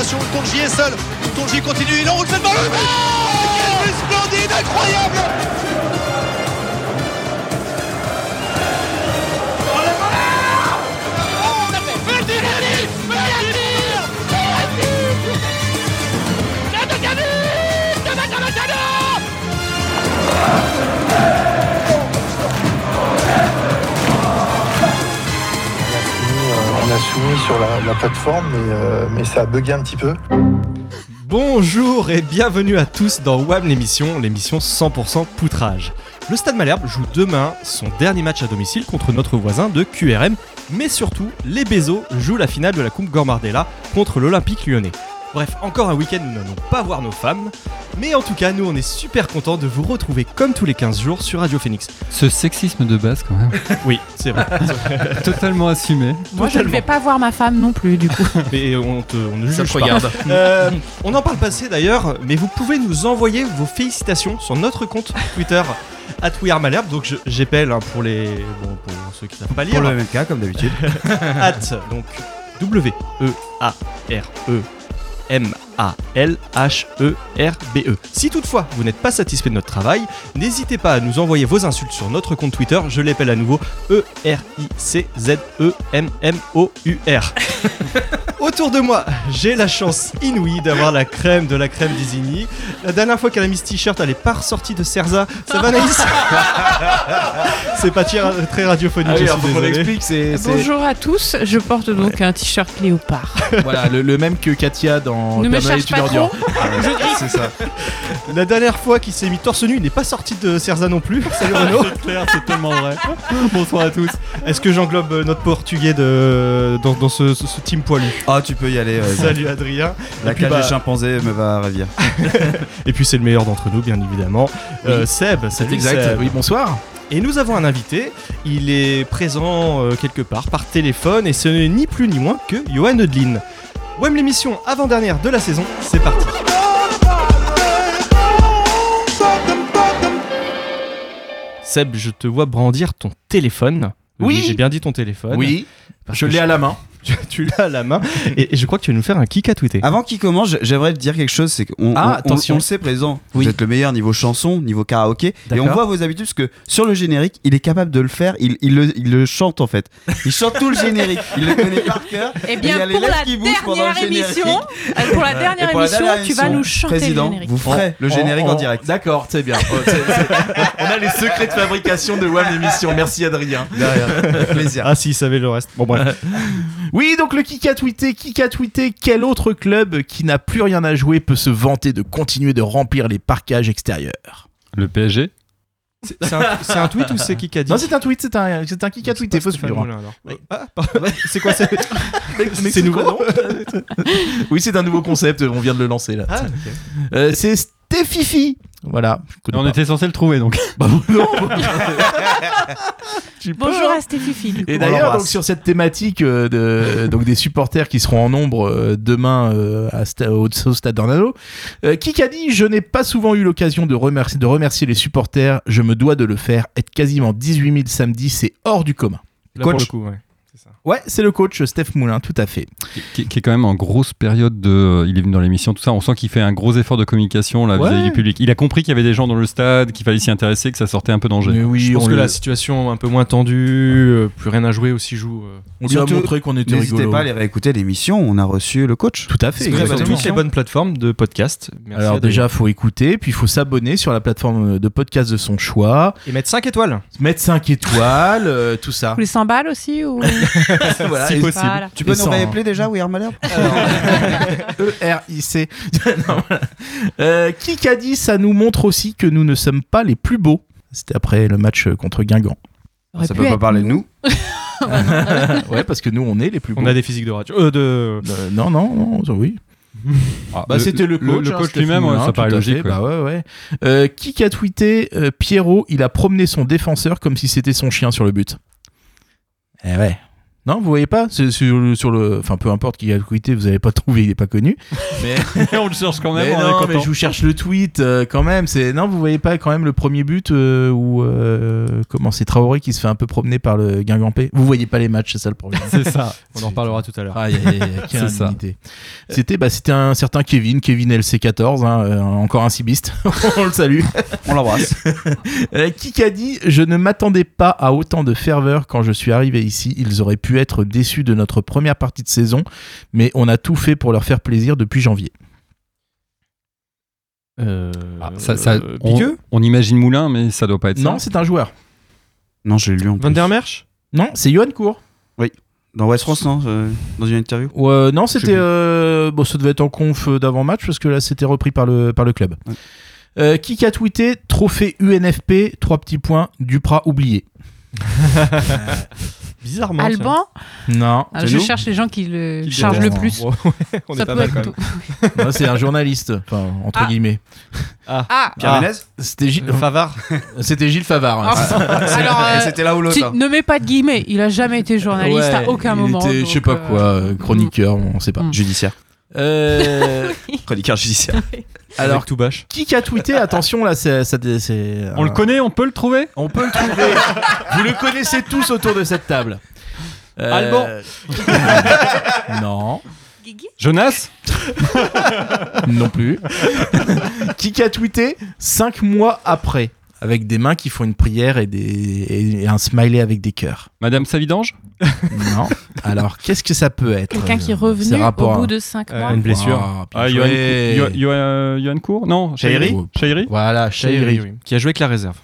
récupération. Tonji est seul. Tonji continue. Il enroule cette balle. Oh Quel but splendide, incroyable Sur la, la plateforme, mais, euh, mais ça a bugué un petit peu. Bonjour et bienvenue à tous dans WAM l'émission, l'émission 100% poutrage. Le Stade Malherbe joue demain son dernier match à domicile contre notre voisin de QRM, mais surtout, les Bézos jouent la finale de la Coupe Gormardella contre l'Olympique lyonnais. Bref, encore un week-end où nous n'allons pas voir nos femmes, mais en tout cas, nous on est super contents de vous retrouver comme tous les 15 jours sur Radio Phoenix. Ce sexisme de base, quand même. Oui, c'est vrai. Totalement assumé. Moi, je ne vais pas voir ma femme non plus, du coup. mais on, te, on ne Ça juge te pas. regarde. Euh, on en parle passé d'ailleurs, mais vous pouvez nous envoyer vos félicitations sur notre compte Twitter at WeAreMalherbe. Donc je- j'épelle hein, pour les bon, pour ceux qui savent pas lire. Pour le MLK, comme d'habitude. at donc W E A R E M A L H E R B E. Si toutefois vous n'êtes pas satisfait de notre travail, n'hésitez pas à nous envoyer vos insultes sur notre compte Twitter. Je l'appelle à nouveau E R I C Z E M M O U R. Autour de moi, j'ai la chance inouïe d'avoir la crème de la crème d'Isigny. La dernière fois qu'elle a mis ce t-shirt, elle est pas ressortie de Cerza. Ça va Naïs? C'est pas très radiophonique, je suis faut qu'on désolé. explique, c'est c'est- Bonjour à tous, je porte donc un t-shirt léopard. voilà, le, le même que Katia dans cherche est une pas ordure. trop. Je gris. C'est ça. La dernière fois qu'il s'est mis torse nu, il n'est pas sorti de Cerza non plus. Salut Renaud. c'est clair, c'est tellement vrai. Bonsoir à tous. Est-ce que j'englobe euh, notre portugais de... dans, dans ce, ce- ce team poilu? Ah, tu peux y aller. Salut Adrien. La Et puis, cage bah, des chimpanzés me va ravir. Et puis c'est le meilleur d'entre nous, bien évidemment. Euh, Seb, C'est salut exact. Seb. Oui, bonsoir. Et nous avons un invité. Il est présent euh, quelque part par téléphone et ce n'est ni plus ni moins que Johan Eudlin. WEM l'émission avant-dernière de la saison, c'est parti. Seb, je te vois brandir ton téléphone. Oui. j'ai bien dit ton téléphone. Oui, je l'ai à la main. Tu, tu l'as à la main. Et, et je crois que tu vas nous faire un kick à tweeter. Avant qu'il commence, j'aimerais te dire quelque chose. C'est qu'on Ah, on- on- attention. on le sait présent. Oui. Vous êtes le meilleur niveau chanson, niveau karaoké. Et on voit vos habitudes parce que sur le générique, il est capable de le faire. Il, il le, il le chante en fait. Il chante tout le générique. Il le connaît par cœur. Eh Et il y bien, a les pour la qui dernière émission, euh, pour la dernière la émission, dernière tu vas émission, nous chanter Président, le générique. vous ferez le générique en, direct. D'accord, c'est bien. Oh, on a les secrets de fabrication de WAM l'émission. Merci Adrien. Derrière. Plaisir. Ah, si, il savait le reste. Bon, bref. Oui, donc le Kik a tweeté, Kik a tweeté, quel autre club qui n'a plus rien à jouer peut se vanter de continuer de remplir les parcages extérieurs Le PSG C'est un, tweet ou c'est qui qui a dit Non, c'est un tweet, c'est un, c'est un Kik a tweeté, faut suivre. Alors. Ah, pardon. c'est quoi c'est nouveau, quoi, non Oui, c'est un nouveau concept, on vient de le lancer là. Ah, Euh, c'est Stéfifi. Voilà. je connais On pas. était censé le trouver donc. Bah, non. Tu peux, Bonjour hein. à Stéphie du coup. Et d'ailleurs, donc sur cette thématique euh, de donc des supporters qui seront en nombre euh, demain euh, à sta- au, au stade d'Ornano, euh, qui a dit je n'ai pas souvent eu l'occasion de remercier de remercier les supporters, je me dois de le faire. Être quasiment 18 000 samedi, c'est hors du commun. Là, pour Coach. le coup, ouais. C'est ça. Ouais, c'est le coach Steph Moulin, tout à fait. qui, qui est quand même en grosse période de. euh, Il est venu dans l'émission, tout ça. On sent qu'il fait un gros effort de communication là Ouais. vis-à-vis du public. Il a compris qu'il y avait des gens dans le stade, qu'il fallait s'y intéresser, que ça sortait un peu d'Angers. Mais oui, je pense que la situation un peu moins tendue, euh, plus rien à jouer aussi joue. euh, on lui a montré qu'on était N'hésitez rigolo. pas à aller réécouter l'émission. On a reçu le coach. Tout à fait. sur exactement. toutes les bonnes plateformes de podcast. Merci Alors déjà, faut écouter, puis il faut s'abonner sur la plateforme de podcast de son choix, et mettre 5 étoiles. mettre 5 étoiles, euh, tout ça. Les 100 balles aussi ou... voilà, Si possible. Voilà. Tu peux Et nous sans- réappeler déjà, oui, Malherbe E-R-I-C. Voilà. Euh, qui a dit ça nous montre aussi que nous ne sommes pas les plus beaux C'était après le match contre Guingamp. Ça pu peut pas parler de nous. ouais, parce que nous, on est les plus beaux. On a des physiques de radio. Euh, de... Euh, non, non, non, oui. Ah, Bah, c'était le coach. Le, hein, coach lui-même, ouais, ça paraît logique. Bah ouais, ouais. Euh, qui a tweeté euh, Pierrot, il a promené son défenseur comme si c'était son chien sur le but? Eh ouais. Non, vous voyez pas C'est sur, le- sur le. Enfin, peu importe qui a tweeté, vous avez pas trouvé, il est pas connu. Mais, on le cherche quand même, mais non, mais je vous cherche le tweet euh, quand même. C'est non, vous voyez pas quand même le premier but euh, où euh, comment c'est Traoré qui se fait un peu promener par le Guingampé. Vous voyez pas les matchs, c'est ça le problème. C'est ça. On en reparlera tout à l'heure. C'était bah, c'était un certain Kevin, Kevin LC14, hein, euh, encore un cibiste. On le salue. On l'embrasse. Qui a dit Je ne m'attendais pas à autant de ferveur quand je suis arrivé ici. Ils auraient pu être déçus de notre première partie de saison, mais on a tout fait pour leur faire plaisir depuis janvier. Euh, Ah, ça, ça- euh, on, imagine Moulin, mais ça doit pas être Non, ça. c'est un joueur. Non, j'ai lu en Van plus. der Merch Non, c'est Johan Cour. Dans West France, non euh, Dans une interview Ou, euh, non, c'était. euh, bon, ça devait être en conf d'avant-match parce que là, c'était repris par le, par le club. Ouais. Euh, qui a tweeté Trophée UNFP, trois petits points, Duprat oublié. Bizarrement. Alban Non, Ah, Je nous cherche les gens qui le Qui chargent le plus. on Ça est pas peut mal quand même. c'est un journaliste, enfin, entre Ah. guillemets. Ah Pierre Ah. Ménez C'était Gilles, Euh, Favard. c'était Gilles Favard. Ah, Alors, euh, C'était là ou l'autre si- hein. ne mets pas de guillemets. Il a jamais été journaliste Ouais, à aucun il moment. était, je sais pas euh, quoi, euh, chroniqueur, on sait pas. Mm. Judiciaire. Euh, Chroniqueur judiciaire. alors, tout bâche. qui a tweeté Attention, là, c'est. On le un- connaît, on peut le trouver On peut le trouver. Vous le connaissez tous autour de cette table. Euh, Alban. Non, Guigui Jonas non plus. qui a tweeté 5 mois après avec des mains qui font une prière et, des, et un smiley avec des cœurs. Madame Savidange Non. Alors, qu'est-ce que ça peut être Quelqu'un qui est C'est revenu rapport au à- bout de 5 Euh, mois. une blessure. Ah, bien Ah, Johan, Cour Non Chahiri Chahiri Voilà, Chahiri. oui. Qui a joué avec la réserve.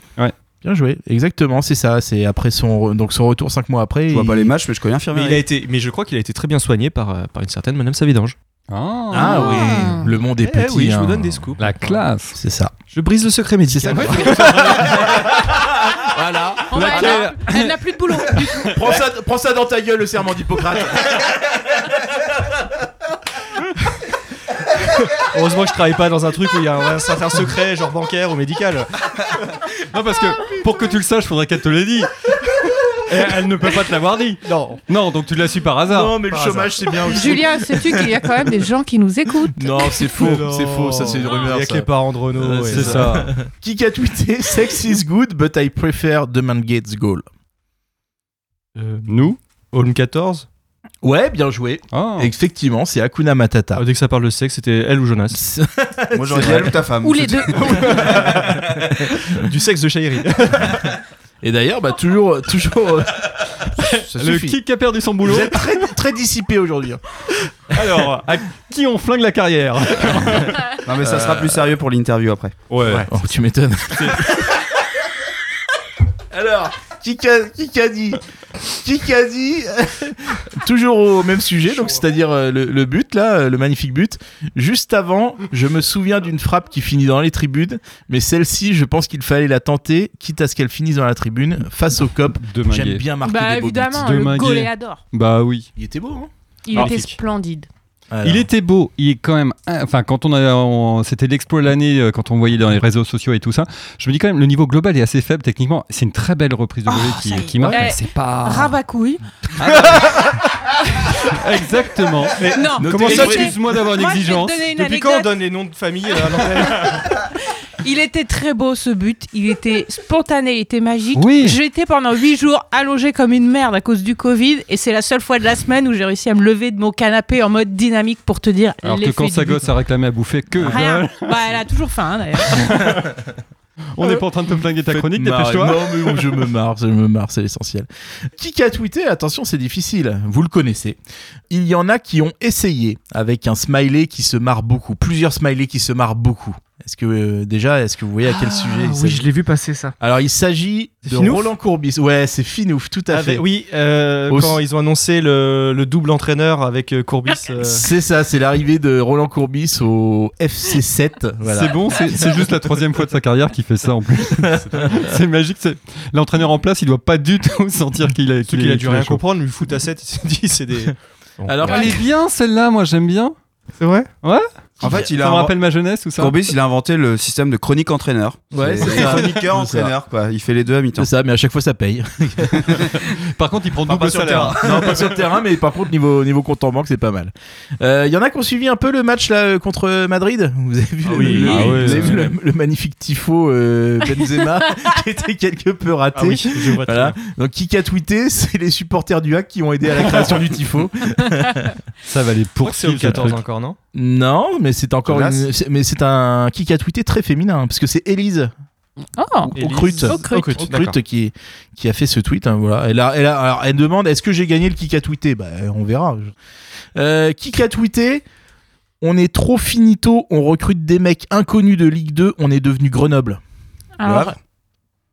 Bien joué, exactement, c'est ça. C'est après son, re- donc son retour 5 mois après. Je vois il- pas les matchs, mais je connais Mais, infirmière. il a été, mais je crois qu'il a été très bien soigné par, euh, par une certaine Madame Savidange. Ah, Ah oui, Ah. le monde est Eh petit. oui, je hein. vous donne des scoops. La classe C'est ça. Je brise le secret médical. Voilà. Oh, bah, elle a- elle n'a plus de boulot. prends, ça, prends ça dans ta gueule, le serment d'Hippocrate. Heureusement que je travaille pas dans un truc où il y a un certain secret, genre bancaire ou médical. Non, parce que pour que tu le saches, faudrait qu'elle te l'ait dit. Et elle ne peut pas te l'avoir dit. Non. Non, donc tu l'as su par hasard. non, mais le Par chômage, c'est bien aussi. Julien, sais-tu qu'il y a quand même des gens qui nous écoutent Non, c'est faux, c'est faux, ça c'est une Il rumeur. y a que ça. les parents de Renault. Euh, ouais. c'est ça. Qui a tweeté Sex is good, but I prefer the man gets goal. Euh, Nous Home 14. Ouais, bien joué. Ah. Effectivement, c'est Hakuna Matata. Ah, dès que ça parle de sexe, c'était elle ou Jonas. Moi j'aurais dit elle ou ta femme. Ou les deux. du sexe de Chahiri. Et d'ailleurs, bah toujours, toujours. euh, ça Le qui a perdu son boulot Vous êtes très, très dissipé aujourd'hui. hein. Alors, à qui on flingue la carrière Non, mais ça sera plus sérieux pour l'interview après. Ouais. Oh, tu m'étonnes. Alors, qui a, qui a dit Qui a dit Toujours au même sujet, donc c'est-à-dire euh, le, le but là, euh, le magnifique but. Juste avant, je me souviens d'une frappe qui finit dans les tribunes, mais celle-ci, je pense qu'il fallait la tenter, quitte à ce qu'elle finisse dans la tribune, face au cop. De J'aime bien marquer Bah des beaux évidemment, De le Minguet. goléador. Bah oui. buts. Il était beau, hein Il Magnifique. était splendide. Alors, Il était beau, il est quand même. Enfin, quand on a. on- C'était l'exploit de l'année, euh, quand on voyait dans les réseaux sociaux et tout ça. Je me dis quand même, le niveau global est assez faible techniquement. C'est une très belle reprise de Oh, qui, qui marque, Eh, mais c'est pas. Rabacouille. Exactement. Non, Comment ça, Excuse-moi d'avoir une Moi, exigence. une Depuis quand on donne les noms de famille euh, à Il était très beau ce but, il était spontané, il était magique. Oui. J'étais pendant 8 jours allongée comme une merde à cause du Covid et c'est la seule fois de la semaine où j'ai réussi à me lever de mon canapé en mode dynamique pour te dire Alors que quand sa but. gosse a réclamé à bouffer que Rien. Bah elle a toujours faim hein, d'ailleurs. on n'est pas en train de te flinguer ta chronique, dépêche-toi. Non, mais je me marre, je me marre, c'est l'essentiel. Qui a tweeté Attention, c'est difficile. Vous le connaissez. Il y en a qui ont essayé avec un smiley qui se marre beaucoup. Plusieurs smileys qui se marrent beaucoup. Est-ce que euh, déjà, est-ce que vous voyez à quel sujet il Oui, je l'ai vu passer ça. Alors, il s'agit de Finouf Roland Courbis. Ouais, c'est Finouf, tout à Avec- fait. oui, euh, Au- quand ils ont annoncé le, le double entraîneur avec euh, Courbis. euh, C'est ça, c'est l'arrivée de Roland Courbis au FC7. Voilà. C'est bon, c'est juste la troisième fois de sa carrière qu'il fait ça en plus. c'est magique. L'entraîneur en place, il doit pas du tout sentir qu'il a, qu'il qui est- a dû rien comprendre, lui fout à 7, il s'est dit c'est des. Alors, Elle est bien celle-là, moi j'aime bien. C'est vrai? En fait, il Ça a me rappelle ma jeunesse ou ça Courbis, il a inventé le système de chronique entraîneur. Ouais, c'est chroniqueur entraîneur quoi. Il fait les deux à mi-temps. C'est ça, mais à chaque fois ça paye. Par contre, il prend double pas sur le salaire. terrain. Non, pas sur le terrain, mais par contre, niveau, niveau compte en banque, c'est pas mal. Il y en a qui ont suivi un peu le match là euh, contre Madrid? Vous avez vu, Ah le, oui, le- ah vous oui, avez oui. vu le, le magnifique tifo euh, Benzema qui était quelque peu raté. Ah oui, je vois Voilà. Donc, qui a tweeté? C'est les supporters du hack qui ont aidé à la création du tifo. Ça va les que c'est au poursuivre. 14 encore, non? Non, mais c'est encore une, mais c'est un qui a tweeté très féminin hein, parce que c'est Élise Oh, au crut, Au Crut. au Crut qui qui a fait ce tweet. hein, voilà. Elle a, elle a- alors, elle demande est-ce que j'ai gagné le qui a tweeté Bah, on verra. Euh, qui a tweeté On est trop finito, on recrute des mecs inconnus de Ligue 2, on est devenu Grenoble. alors.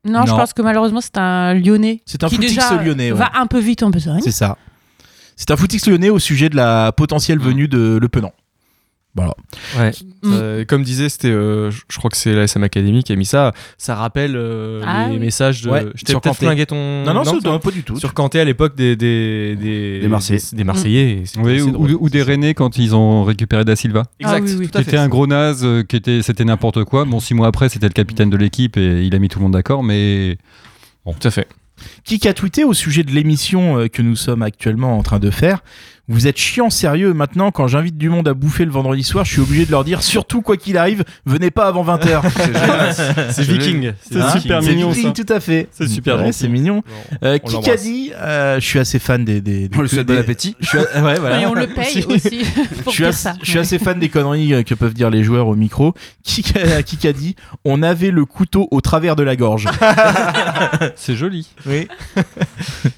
Non, je pense que malheureusement, c'est un Lyonnais. C'est un qui footix déjà lyonnais. ouais. va un peu vite en besogne. C'est ça. C'est un footix lyonnais au sujet de la potentielle venue de Le Penant. Voilà. Ouais. Mm. Euh, comme disait, c'était, euh, je crois que c'est la SM Academy qui a mis ça. Ça rappelle euh, Ah les oui. messages de. Ouais, je t'ai sur peut-être flingué ton. Non, non, pas du tout. Sur Kanté à l'époque des des des, Des Marseillais. des, des Marseillais. et c'était Oui, assez ou, drôle. ou- ou des Rennais quand ils ont récupéré Da Silva. Exact. Ah oui, Qui fait. était un gros naze, euh, qui était, c'était n'importe quoi. Bon, six mois après, c'était le capitaine de l'équipe et il a mis tout le monde d'accord, mais Tout à fait. qui a tweeté au sujet de l'émission que nous sommes actuellement en train de faire? Vous êtes chiant sérieux maintenant quand j'invite du monde à bouffer le vendredi soir, je suis obligé de leur dire surtout quoi qu'il arrive, venez pas avant 20h. C'est Viking. C'est super C'est mignon, Viking, ça. tout à fait. C'est super Ouais, c'est mignon. Euh, On qui a l'embrasse. dit euh, Je suis assez fan des. des, des On lui souhaite des- bon appétit. Je suis, a- ouais, voilà. Et on le paye aussi Je pour suis, dire assez, ça. je suis assez fan des conneries euh, que peuvent dire les joueurs au micro. Dit On avait le couteau au travers de la gorge. c'est joli. Oui.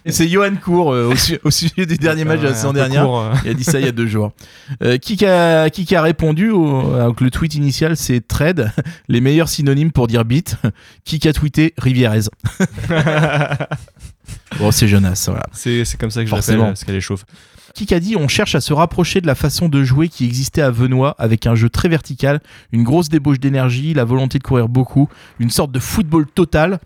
C'est Johan Cour euh, au, su- au sujet du dernier match de la saison peu dernière. euh. Il a dit ça il y a deux jours. Euh, qui, a, qui a répondu au, alors que le tweet initial c'est trade, les meilleurs synonymes pour dire beat. Qui a tweeté Rivierez. bon, c'est Jonas, voilà. C'est c'est comme ça que je Forcément. l'appelle, parce qu'elle est chauve. Qui a dit on cherche à se rapprocher de la façon de jouer qui existait à Venoy avec un jeu très vertical, une grosse débauche d'énergie, la volonté de courir beaucoup, une sorte de football total,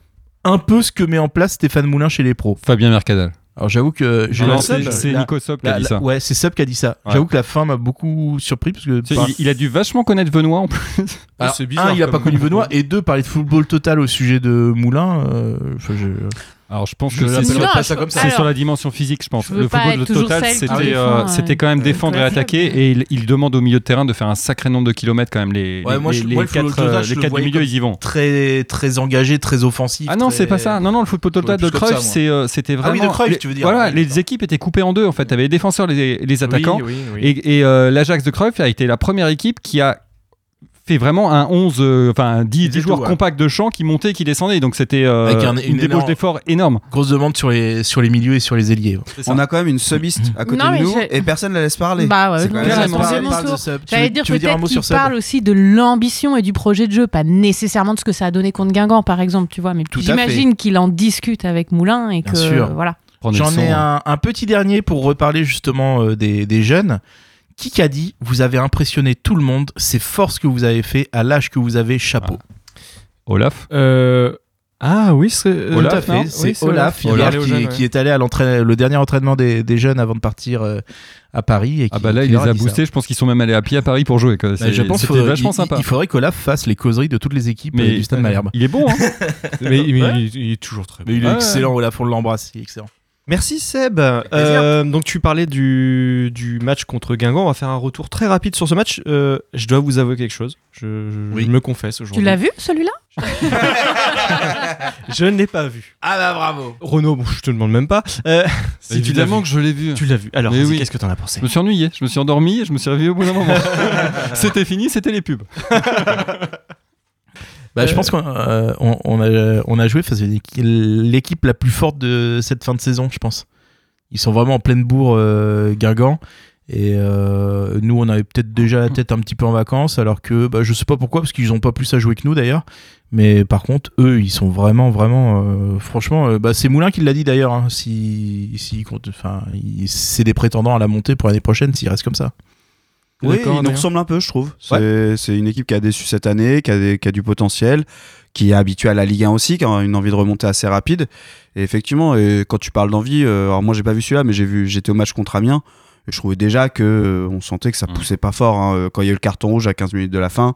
un peu ce que met en place Stéphane Moulin chez les pros. Fabien Mercadal. Alors j'avoue que j'ai Non, la- c'est Nico Sop qui a dit ça. Ouais, c'est qui a dit ça. Ouais. J'avoue que la fin m'a beaucoup surpris parce que par- il, il a dû vachement connaître Benoît en plus. Alors, c'est bizarre un, il a pas connu Benoît et deux, parler de football total au sujet de Moulin. euh, je- Alors je pense Je que c'est sur, je- la dimension physique, je pense. je Le football total, c'était euh, euh, c'était quand même défendre et attaquer, et il, il demande au milieu de terrain de faire un sacré nombre de kilomètres quand même. Les, Ouais, les, moi, je- les moi, le quatre, football total, euh, les le quatre du milieu, ils y vont. très très engagé, très offensif. Ah non, très- c'est pas ça. Non, non, le football total de Cruyff, euh, c'était Ah vraiment. oui, de Cruyff, les- tu veux dire. Voilà, Oui, les équipes étaient coupées en deux. En fait, t'avais les défenseurs, les, les attaquants. Oui, oui, oui. Et, et, euh, l'Ajax de Cruyff a été la première équipe qui a fait vraiment un 11, euh, enfin 10, Ils 10 étaient joueurs ouais. compacts de champ qui montaient et qui descendaient. Donc c'était euh, un- une, une débauche énorme- d'efforts énorme. Grosse demande sur les sur les milieux et sur les ailiers. On a quand même une subiste à côté Non, de nous et personne la laisse parler. Bah ouais, J'allais veux- dire peut-être mot qu'il parle aussi de l'ambition et du projet de jeu, pas nécessairement de ce que ça a donné contre Guingamp, par exemple, tu vois. Mais j'imagine qu'il en discute avec Moulin et Bien que sûr. voilà. J'en ai un, un petit dernier pour reparler justement euh, des, des jeunes. Qui a dit Vous avez impressionné tout le monde, c'est fort ce que vous avez fait à l'âge que vous avez, chapeau. Olaf. Euh, Ah oui, c'est. euh, Tout Olaf, à fait, non c'est Oui, Olaf, Olaf. qui, est allé à le dernier entraînement des, des jeunes avant de partir euh, à Paris. Et Ah qui- bah là, il les a boostés. Je pense qu'ils sont même allés à pied à Paris pour jouer. quoi. Bah, C'est- je pense faudrait- vachement il- sympa. Il faudrait qu'Olaf fasse les causeries de toutes les équipes du Stade Malherbe. il est bon. Hein Mais, mais Ouais. il, il est toujours très bon. Mais il est excellent, Olaf, on l'embrasse, il est excellent. Merci Seb. Euh, donc tu parlais du, du match contre Guingamp. On va faire un retour très rapide sur ce match. Euh, je dois vous avouer quelque chose. Je, je- Oui. je me confesse aujourd'hui. Tu l'as vu celui-là? Je ne l'ai pas vu. Ah bah bravo Renaud, bon, je te demande même pas. Euh, si l'as Évidemment que je l'ai vu. Tu l'as vu. Alors, oui. qu'est-ce que t'en as pensé? Je me suis ennuyé, je me suis endormi et je me suis réveillé au bout d'un moment. c'était fini, c'était les pubs. Bah, je pense qu'on euh, on, on a, on a joué face l'équipe la plus forte de cette fin de saison, je pense. Ils sont vraiment en pleine bourre, euh, Guingamp. Et euh, nous, on avait peut-être déjà la tête un petit peu en vacances, alors que bah, je sais pas pourquoi, parce qu'ils ont pas plus à jouer que nous d'ailleurs. Mais par contre, eux, ils sont vraiment, vraiment. euh, franchement, euh, bah, c'est Moulin qui l'a dit d'ailleurs. Hein, si, si, enfin, c'est des prétendants à la montée pour l'année prochaine s'ils restent comme ça. Oui, il nous ressemble un peu, je trouve. C'est une équipe qui a déçu cette année, qui a, des- qui a du potentiel, qui est habituée à la Ligue 1 aussi, qui a une envie de remonter assez rapide. Et effectivement, et quand tu parles d'envie, euh, alors moi j'ai pas vu celui-là, mais j'ai vu, j'étais au match contre Amiens. Et je trouvais déjà que euh, on sentait que ça Mm. poussait pas fort. hein. Euh, Quand il y a eu le carton rouge à 15 minutes de la fin,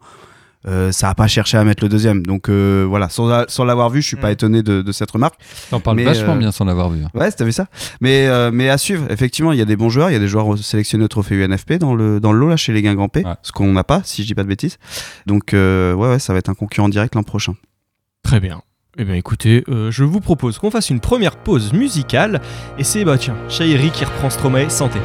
euh, ça a pas cherché à mettre le deuxième. Donc euh, voilà, sans, l'avoir vu, je suis pas Mm. étonné de, de cette remarque. T'en parles Mais, vachement euh, bien sans l'avoir vu. hein. Ouais, t'as vu ça? Mais, euh, mais à suivre, effectivement, il y a des bons joueurs. Il y a des joueurs sélectionnés au trophée UNFP dans le, dans le lot là chez les Guingampais, Ouais. ce qu'on n'a pas, si je dis pas de bêtises. Donc euh, ouais, ouais, ça va être un concurrent direct l'an prochain. Très bien. Eh bien écoutez, euh, je vous propose qu'on fasse une première pause musicale. Et c'est, bah tiens, Shairi qui reprend Stromae, santé.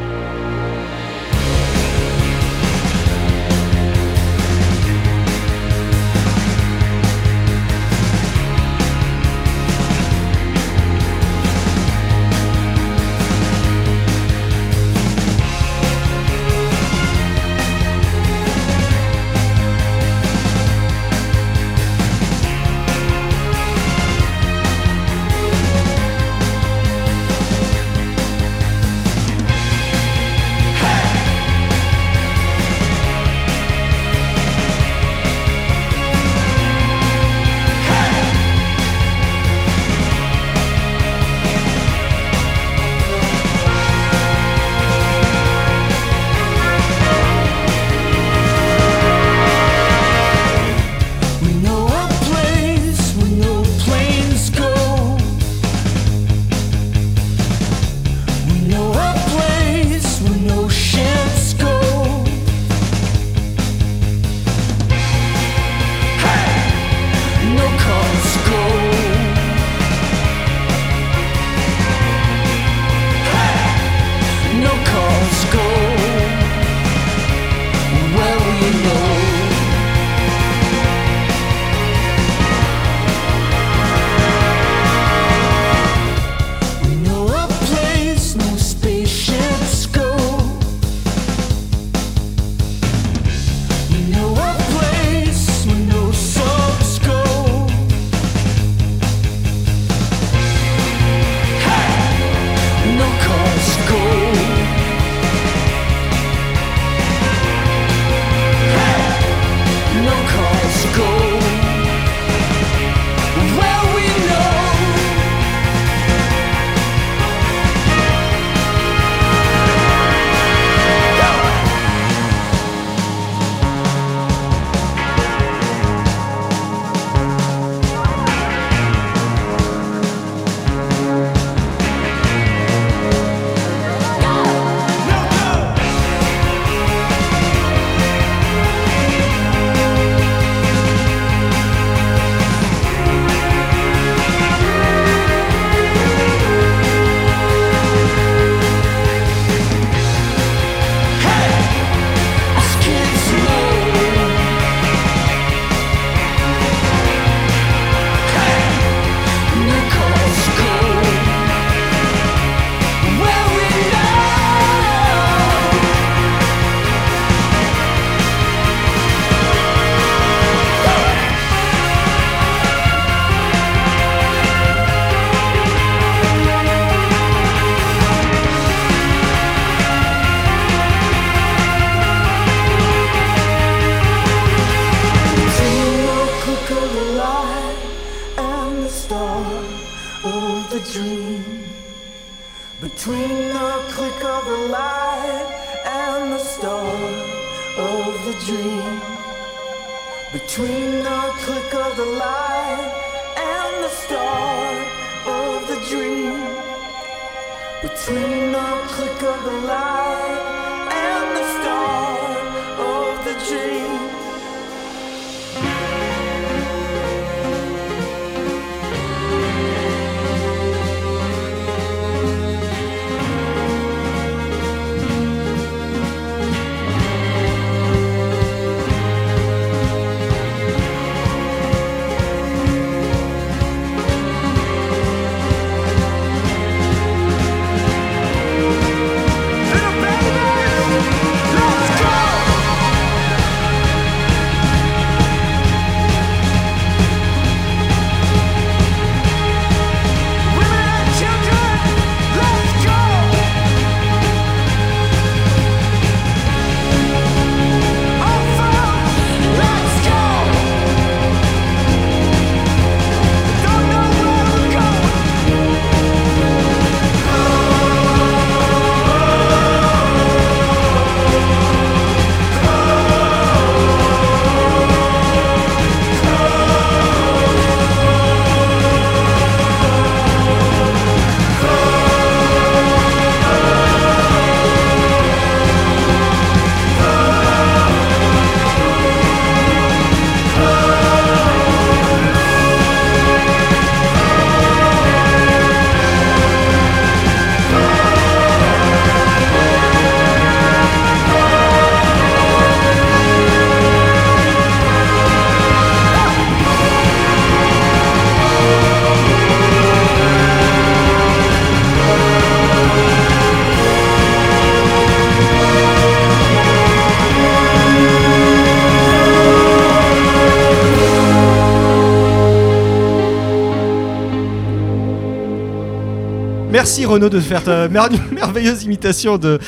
Merci Renaud de faire ta mer- merveilleuse imitation de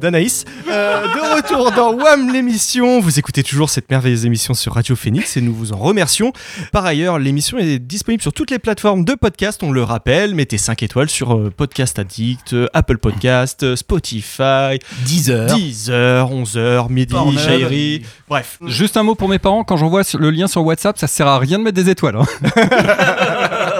d'Anaïs. Euh, de retour dans WAM l'émission. Vous écoutez toujours cette merveilleuse émission sur Radio Phoenix et nous vous en remercions. Par ailleurs, l'émission est disponible sur toutes les plateformes de podcast, on le rappelle. Mettez 5 étoiles sur euh, Podcast Addict, euh, Apple Podcast, euh, Spotify, 10 heures. 10h, 11h, midi. Chérie. Bref, Juste un mot pour mes parents, quand j'envoie le lien sur WhatsApp, ça sert à rien de mettre des étoiles. hein.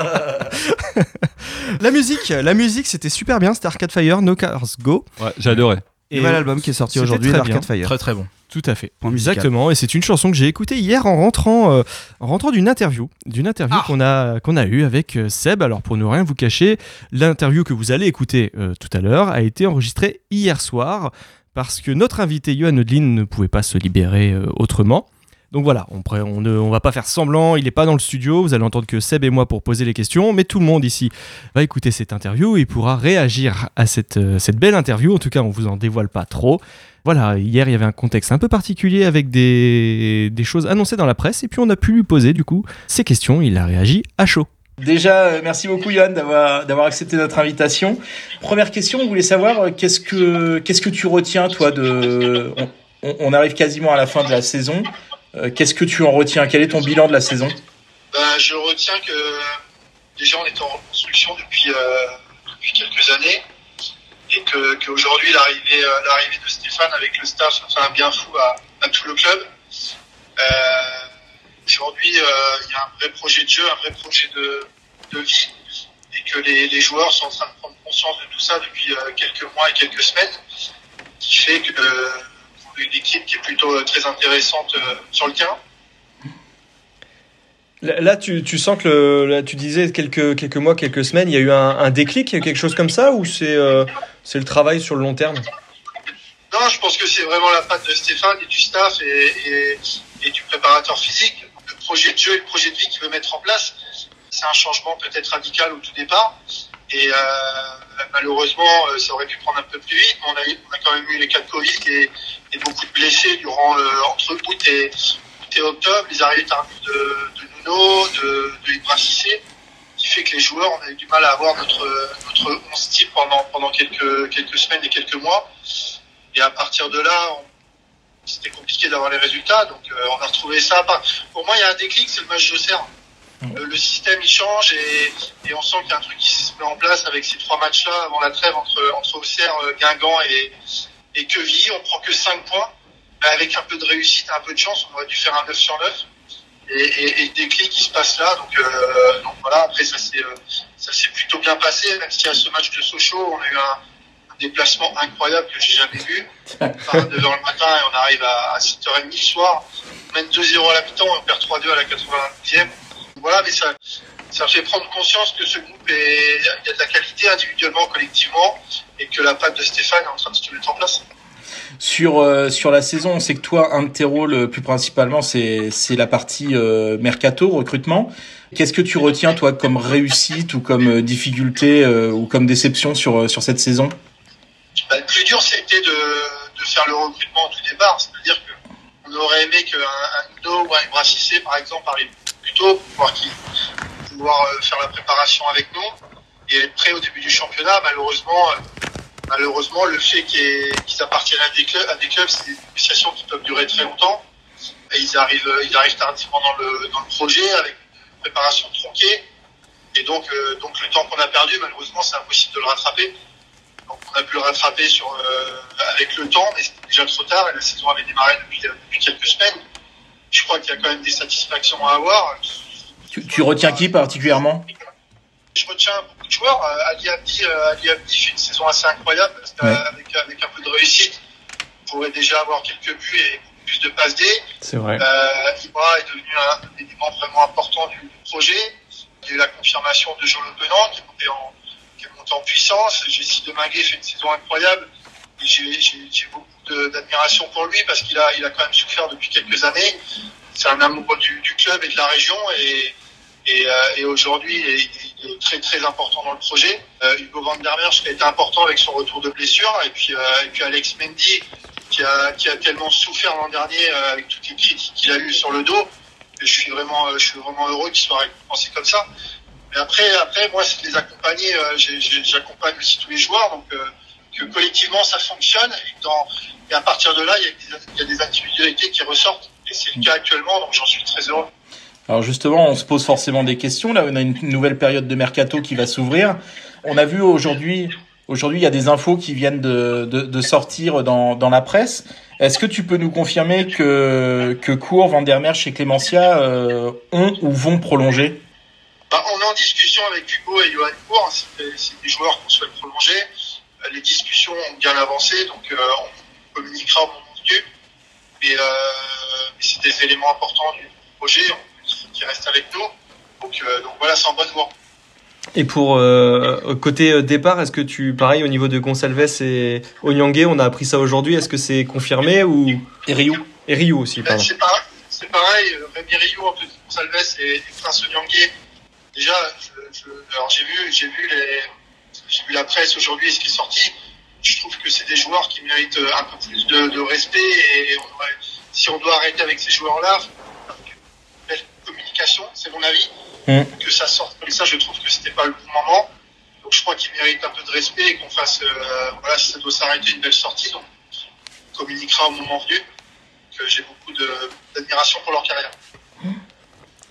la musique, la musique c'était super bien, c'était Arcade Fire, No Cars Go. Ouais, j'adorais. Et voilà l'album qui est sorti aujourd'hui très d'Arcade. Fire. Très très bon. Tout à fait. Exactement, et c'est une chanson que j'ai écoutée hier en rentrant, euh, en rentrant d'une interview, d'une interview Ah. qu'on a qu'on a eue avec euh, Seb. Alors pour ne rien vous cacher, l'interview que vous allez écouter euh, tout à l'heure a été enregistrée hier soir parce que notre invité Johan Odlin ne pouvait pas se libérer euh, autrement. Donc voilà, on, ne va pas faire semblant, il n'est pas dans le studio, vous allez entendre que Seb et moi pour poser les questions, mais tout le monde ici va écouter cette interview et pourra réagir à cette, euh, belle interview. En tout cas, on vous en dévoile pas trop. Voilà, hier il y avait un contexte un peu particulier avec des, choses annoncées dans la presse et puis on a pu lui poser du coup ces questions, il a réagi à chaud. Déjà, euh, merci beaucoup Johan d'avoir accepté notre invitation. Première question, on voulait savoir euh, qu'est-ce que tu retiens toi de on arrive quasiment à la fin de la saison. Euh, qu'est-ce que tu en retiens? Quel est ton bilan de la saison? Ben, je retiens que déjà on est en reconstruction depuis, euh, depuis quelques années. Et que qu'aujourd'hui l'arrivée euh, l'arrivée de Stéphane avec le staff fait un bien fou à, à tout le club. Euh, aujourd'hui euh, il y a un vrai projet de jeu, un vrai projet de, de vie. Et que les, les joueurs sont en train de prendre conscience de tout ça depuis quelques mois et quelques semaines, qui fait que une équipe qui est plutôt euh, très intéressante euh, sur le terrain. Là, tu, tu sens que le, là, tu disais quelques, quelques mois, quelques semaines, il y a eu un, un déclic, quelque chose comme ça, ou c'est euh, c'est le travail sur le long terme? Non, je pense que c'est vraiment la patte de Stéphane et du staff et, et, et du préparateur physique. Le projet de jeu et le projet de vie qu'il veut mettre en place, c'est un changement peut-être radical au tout départ. Et euh, malheureusement, euh, ça aurait pu prendre un peu plus vite. mais On a, on a quand même eu les cas de Covid et, beaucoup de blessés durant entre août et, et octobre, les arrivées tardives de, de Nuno, de, de Ibra qui fait que les joueurs, on a eu du mal à avoir notre, notre 11 type pendant, quelques, quelques semaines et quelques mois. Et à partir de là, c'était compliqué d'avoir les résultats. Donc euh, on a retrouvé ça. Pour moi, il y a un déclic, c'est le match d'Auxerre. Euh, le système il change et, on sent qu'il y a un truc qui se met en place avec ces trois matchs-là avant la trêve entre, Auxerre, euh, Guingamp et, et Quevilly. On prend que 5 points. Mais avec un peu de réussite, un peu de chance, on aurait dû faire un 9 sur 9. Et, le déclic qui se passe là. Donc, euh, voilà, après ça s'est euh, ça s'est plutôt bien passé, même y a ce match de Sochaux, on a eu un, déplacement incroyable que j'ai jamais vu. Enfin, 9h le matin et on arrive à, à 7h30 le soir. On mène 2-0 à la mi-temps et on perd 3-2 à la 90e. Voilà, mais ça, ça fait prendre conscience que ce groupe est, il y a de la qualité individuellement, collectivement, et que la patte de Stéphane est en train de se mettre en place. Sur euh, sur la saison, on sait que toi, un de tes rôles euh, plus principalement, c'est la partie euh, mercato, recrutement. Qu'est-ce que tu retiens toi comme réussite ou comme difficulté euh, ou comme déception sur sur cette saison? Bah, le plus dur, c'était de, de faire le recrutement au tout départ. C'est-à-dire qu'on aurait aimé qu'un un Nuno ou un Ibra Cissé, par exemple, arrive pour pouvoir, pouvoir euh, faire la préparation avec nous et être prêt au début du championnat. Malheureusement, euh, malheureusement le fait qu'ils appartiennent à des clubs, à des clubs c'est des négociations qui peuvent durer très longtemps. Et ils arrivent, euh, ils arrivent tardivement dans le, dans le projet avec une préparation tronquée. Et donc, donc le temps qu'on a perdu, malheureusement, c'est impossible de le rattraper. Donc on a pu le rattraper sur, avec le temps, mais c'était déjà trop tard et la saison avait démarré depuis quelques semaines. Je crois qu'il y a quand même des satisfactions à avoir. tu, tu retiens qui particulièrement? Je retiens beaucoup de joueurs. Euh, Ali Abdi, euh, Ali Abdi fait une saison assez incroyable parce Ouais. qu'avec avec un peu de réussite, on pourrait déjà avoir quelques buts et plus de passes D. C'est vrai. Euh, Ibra est devenu un élément vraiment important du projet. Il y a eu la confirmation de Joe Le Penant qui est monté en, qui est monté en puissance. Jessie Deminguet fait une saison incroyable. J'ai, beaucoup d'admiration pour lui parce qu'il a, il a quand même souffert depuis quelques années. C'est un amoureux du, club et de la région et, et, euh, aujourd'hui il est, très très important dans le projet. Euh, Hugo Van der Merch a été important avec son retour de blessure et puis, euh, et puis Alex Mendy qui a, qui a tellement souffert l'an dernier avec toutes les critiques qu'il a eues sur le dos. Je suis vraiment, je suis vraiment heureux qu'il soit récompensé comme ça. Mais après, après, moi, c'est de les accompagner. J'accompagne aussi tous les joueurs, donc que collectivement ça fonctionne. Et, dans, et à partir de là, il y, a des, il y a des individualités qui ressortent. Et c'est le cas actuellement, donc j'en suis très heureux. Alors justement, on se pose forcément des questions. Là, on a une nouvelle période de mercato qui va s'ouvrir. On a vu aujourd'hui, aujourd'hui, il y a des infos qui viennent de, de, de sortir dans, dans la presse. Est-ce que tu peux nous confirmer que que Cour, Vandermeer et Clémentia euh, ont ou vont prolonger? Bah, on est en discussion avec Hugo et Johan Cour. hein, c'est des joueurs qu'on souhaite prolonger. Les discussions ont bien avancé, donc euh, on communiquera au moment venu. Mais, euh, mais c'est des éléments importants du projet on- qui, restent avec nous. Donc, euh, donc voilà, c'est en bonne voie. Et pour euh, côté départ, est-ce que tu, pareil, au niveau de Gonçalves et Onyangé, on a appris ça aujourd'hui, est-ce que c'est confirmé ou? Et Ryu Et Ryu aussi, Ben, pardon. c'est pareil, c'est pareil. Rémi Rio, Anthony Gonsalves et, et Prince Onyangé. Déjà, j'ai vu, j'ai vu les, j'ai vu la presse aujourd'hui et ce qui est sorti. Je trouve que c'est des joueurs qui méritent euh, un peu plus de, de respect et on si on doit arrêter avec ces joueurs-là, belle communication, c'est mon avis. Mm. Que ça sorte comme ça, je trouve que c'était pas le bon moment. Donc je crois qu'ils méritent un peu de respect et qu'on fasse, euh, voilà, si ça doit s'arrêter, une belle sortie. Donc on communiquera au moment venu que j'ai beaucoup d'admiration pour leur carrière.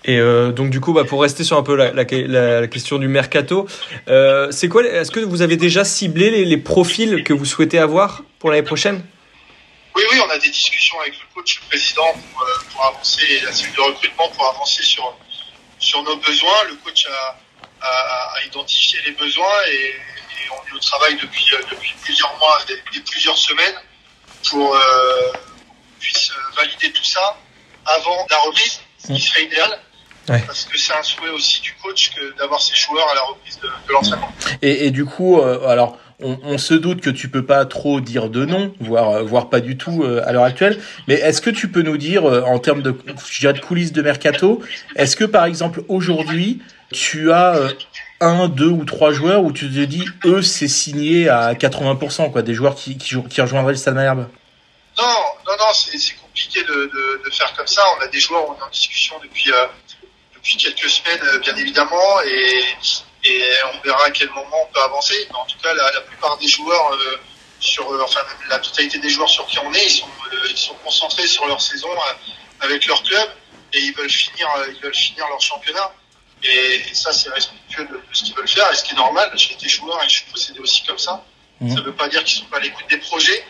Et euh, donc du coup, bah, pour rester sur un peu la, question du mercato, euh, c'est quoi Est-ce que vous avez déjà ciblé les, profils que vous souhaitez avoir pour l'année prochaine? Oui, oui, on a des discussions avec le coach, le président, pour, euh, pour avancer, la cellule de recrutement pour avancer sur, sur nos besoins. Le coach a, a, identifié les besoins et, on est au travail depuis, depuis plusieurs mois et plusieurs semaines pour qu'on puisse valider tout ça avant la reprise, ce qui serait idéal. Ouais. Parce que c'est un souhait aussi du coach que d'avoir ses joueurs à la reprise de, de l'entraînement. Et, et du coup, euh, alors, on, on se doute que tu peux pas trop dire de non, voire, euh, voire pas du tout euh, à l'heure actuelle. Mais est-ce que tu peux nous dire, euh, en termes de, je dirais de coulisses de mercato, est-ce que par exemple aujourd'hui, tu as un, deux ou trois joueurs où tu te dis, eux, c'est signé à 80%, quoi, des joueurs qui, qui, qui rejoindraient le Stade Malherbe? Non, non, non, c'est c'est compliqué de, de, de faire comme ça. On a des joueurs, on est en discussion depuis, euh, depuis quelques semaines, euh, bien évidemment, et, et on verra à quel moment on peut avancer. Mais en tout cas, la, la plupart des joueurs, euh, sur, euh, enfin la totalité des joueurs sur qui on est, ils sont, euh, ils sont concentrés sur leur saison avec leur club et ils veulent finir, ils veulent finir leur championnat. Et, et ça, c'est respectueux de, de ce qu'ils veulent faire et ce qui est normal. J'ai été joueur et je suis possédé aussi comme ça. Mhm. Ça ne veut pas dire qu'ils sont pas à l'écoute des projets.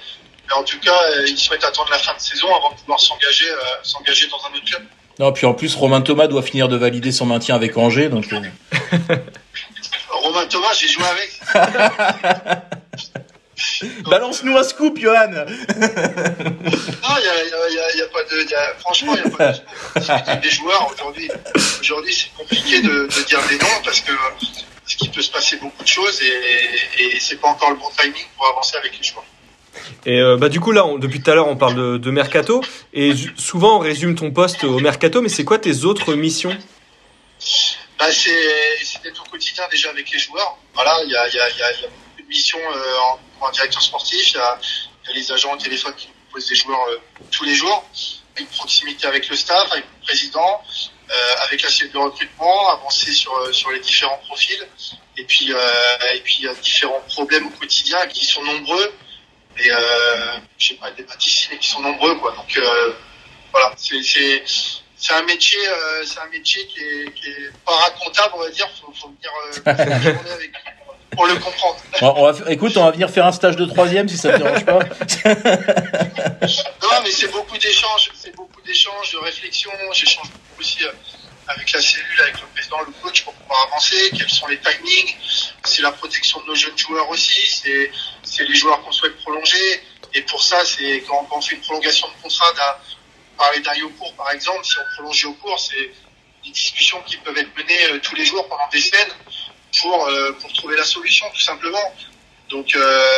Mais en tout cas, ils souhaitent attendre la fin de saison avant de pouvoir s'engager euh, s'engager dans un autre club. Non, puis en plus, Romain Thomas doit finir de valider son maintien avec Angers, donc. euh, Romain Thomas, j'ai joué avec. Balance-nous un scoop, Johan Non, il y a, y y pas de. il y a- franchement, il n'y a pas de. des joueurs aujourd'hui. Aujourd'hui, c'est compliqué de, de dire des noms parce que parce qu'il peut se passer beaucoup de choses et, et c'est pas encore le bon timing pour avancer avec les joueurs. Et euh, bah, du coup, là, on- depuis tout à l'heure, on parle de, mercato. Et souvent, on résume ton poste au mercato, mais c'est quoi tes autres missions? Bah, c'est d'être au quotidien déjà avec les joueurs. Voilà, il y a, beaucoup de missions euh, directeur sportif. Il y a, les agents au téléphone qui nous posent des joueurs euh, tous les jours. Une proximité avec le staff, avec le président, euh, avec la cellule de recrutement, avancer sur, sur les différents profils. Et puis, et puis il y a différents problèmes au quotidien qui sont nombreux. Et euh, je sais pas, des mais qui sont nombreux, quoi. Donc euh, voilà, c'est un métier, euh, c'est un métier qui est, qui est pas racontable, on va dire. Faut, faut venir euh, avec pour le comprendre. on, on va, Écoute, on va venir faire un stage de troisième si ça te dérange pas. Non, mais c'est beaucoup d'échanges, c'est beaucoup d'échanges, de réflexions. J'échange beaucoup aussi euh, avec la cellule, avec le président, le coach pour pouvoir avancer. Quels sont les timings C'est la protection de nos jeunes joueurs aussi. C'est c'est les joueurs qu'on souhaite prolonger. Et pour ça, c'est quand, on fait une prolongation de contrat, d'un parler d'un Yokour par exemple, si on prolonge Yokour, c'est des discussions qui peuvent être menées euh, tous les jours pendant des semaines pour euh, pour trouver la solution tout simplement. Donc euh,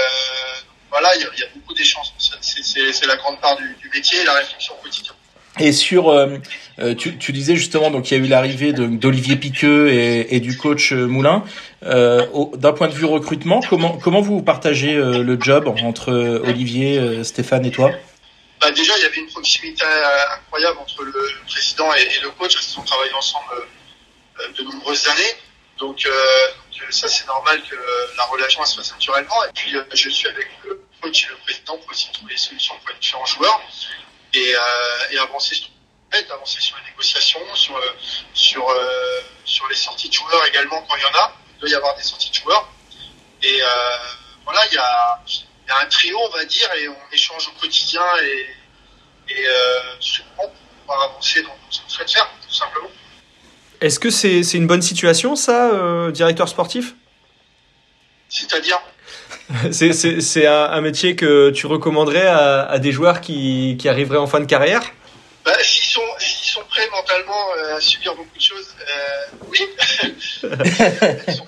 voilà, il y a, beaucoup d'échanges. C'est- la grande part du, métier la réflexion au quotidien. Et sur, euh, euh, tu, disais justement, donc il y a eu l'arrivée d'Olivier Piqueux et, du coach euh, Moulin. D'un point de vue recrutement, comment comment vous partagez le job entre Olivier, Stéphane et toi? Bah déjà, il y avait une proximité incroyable entre le président et, le coach, parce qu'ils ont travaillé ensemble de nombreuses années. Donc, ça, c'est normal que la relation se fasse naturellement. Et puis, je suis avec le coach et le président pour de trouver des solutions pour les différents joueurs et, euh, et avancer sur avancer sur les négociations, sur euh, sur euh, sur les sorties de joueurs également quand il y en a. Il doit y avoir des sorties de joueurs. Et voilà, il y a, il y a un trio, on va dire, et on échange au quotidien et, et souvent pour pouvoir avancer dans ce qu'on souhaite faire, tout simplement. Est-ce que c'est c'est une bonne situation, ça, euh, directeur sportif? C'est-à-dire? C'est un, un métier que tu recommanderais à, à des joueurs qui, qui arriveraient en fin de carrière? Bah, s'ils sont prêts mentalement euh, à subir beaucoup de choses, euh, oui. Sont-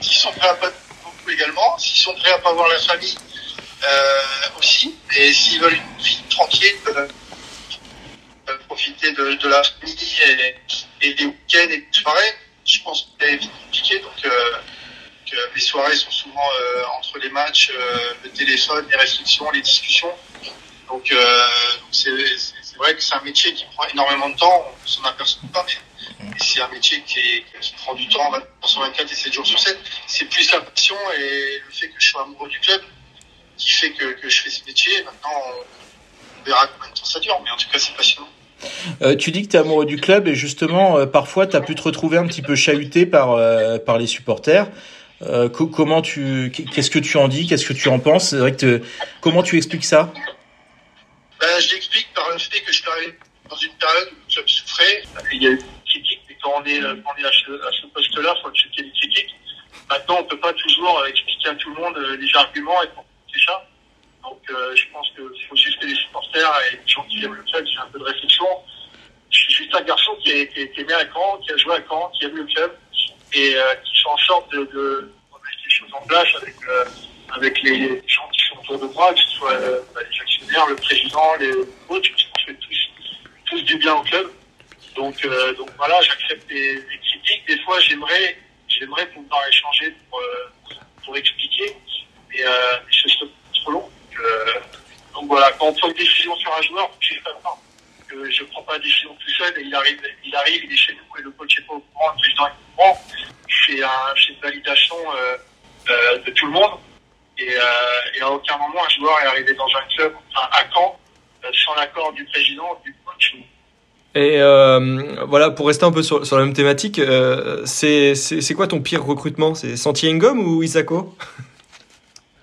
s'ils sont prêts à pas beaucoup également, s'ils sont prêts à pas voir la famille euh, aussi, et s'ils veulent une vie tranquille, euh, profiter de, de la famille et, et des week-ends et des soirées, je pense que c'est vite compliqué. Donc, euh, que les soirées sont souvent euh, entre les matchs, euh, le téléphone, les restrictions, les discussions. Donc, euh, donc c'est vrai que c'est un métier qui prend énormément de temps, on s'en aperçoit pas, mais, c'est un métier qui, prend du temps 24 sur 24 et 7 jours sur 7. C'est plus la passion et le fait que je sois amoureux du club qui fait que, je fais ce métier. Maintenant, on, verra combien de temps ça dure, mais en tout cas, c'est passionnant. Euh, tu dis que tu es amoureux du club et justement, euh, parfois, tu as pu te retrouver un petit peu chahuté euh, par les supporters. Euh, co- comment tu, qu'est-ce que tu en dis, qu'est-ce que tu en penses? C'est vrai que comment tu expliques ça? Ben, je l'explique par le fait que je arrivé dans une période où le club souffrait. Il y a eu des critiques, mais quand on est, euh, on est à ce, poste-là, il faut accepter les critiques. Maintenant, on peut pas toujours euh, expliquer à tout le monde les arguments et c'est ça. Donc, je pense qu'il faut juste que les supporters et les gens qui aiment le club aient un peu de réflexion. Je suis juste un garçon qui est, qui est, qui à Caen, qui a joué à Caen, qui aime le club et qui fait en sorte de, choses en place avec, euh, avec les gens qui sont autour de moi, que ce soit euh, les actionnaires, le président, les coachs, parce qu'on fait tous, tous du bien au club. Donc, euh, donc voilà, j'accepte les, les critiques. Des fois, j'aimerais, j'aimerais pouvoir échanger pour, pour expliquer, mais, c'est trop long. Donc, voilà, quand on prend une décision sur un joueur, j'ai pas peur. Je prends pas la décision tout seul et il arrive, il arrive, il est chez nous et le coach est pas au courant, le président est au courant. C'est un, une validation de tout le monde. Et, euh, et à aucun moment un joueur est arrivé dans un club, enfin à Caen, euh, sans l'accord du président, du coach. Et euh, voilà, pour rester un peu sur, sur la même thématique, euh, c'est quoi ton pire recrutement? C'est Santi Engom ou Isako?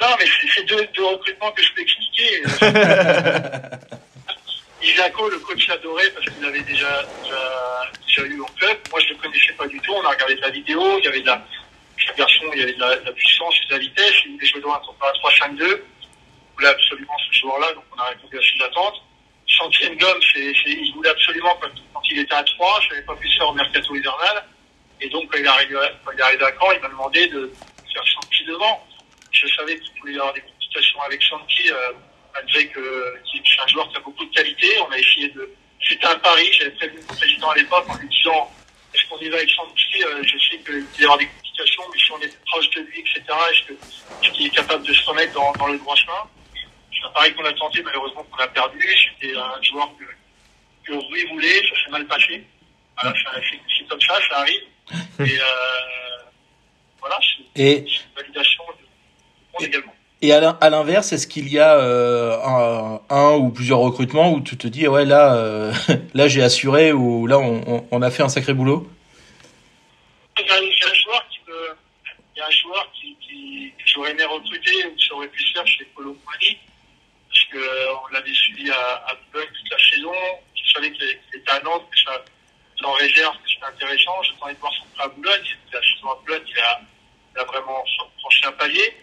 Non, mais c'est deux, deux recrutements que je peux expliquer. Isako, le coach l'adorait parce qu'il l'avait déjà, déjà, déjà eu en club. Moi, je ne le connaissais pas du tout. On a regardé de la vidéo. Il y avait de la, garçon, il y avait de la, puissance, de la vitesse. Il voulait jouer dans un tournoi 3-5-2. Il voulait absolument ce joueur-là, donc on a répondu à ses attentes. Santi Ngom, c'est, il voulait absolument, quand, il était à 3, je n'avais pas pu faire au mercato hivernal. Et donc, quand il est arrivé, à- quand il à il m'a demandé de faire Santi devant. Je savais qu'il pouvait y avoir des complications avec Santi, euh, malgré que c'est un joueur qui a beaucoup de qualité. On a essayé de. C'était un pari, j'avais prévenu le président à l'époque en lui disant est-ce qu'on y va avec Santi Euh, Je sais qu'il peut y avoir des mais si on est proche de lui, etc., est-ce qu'il est capable de se remettre dans, dans le droit chemin? C'est un pari qu'on a tenté, malheureusement qu'on a perdu. C'était un joueur que, que Rui voulait, ça s'est mal passé. Voilà, c'est comme ça, ça arrive. Et euh, voilà, c'est une validation de monde également. et à l'in- à l'inverse, est-ce qu'il y a euh, un, un ou plusieurs recrutements où tu te dis ouais là euh, là j'ai assuré ou là on a fait un sacré boulot? Un joueur qui, qui que j'aurais aimé recruter ou que j'aurais pu faire chez Polo Mali, parce que euh, l'avait suivi à, à Boulogne toute la saison. Je savais qu'il était à Nantes, que ça, en réserve, que c'était intéressant. J'attendais de voir son prêt à Boulogne. La saison à Boulogne, il a, il a vraiment franchi un palier.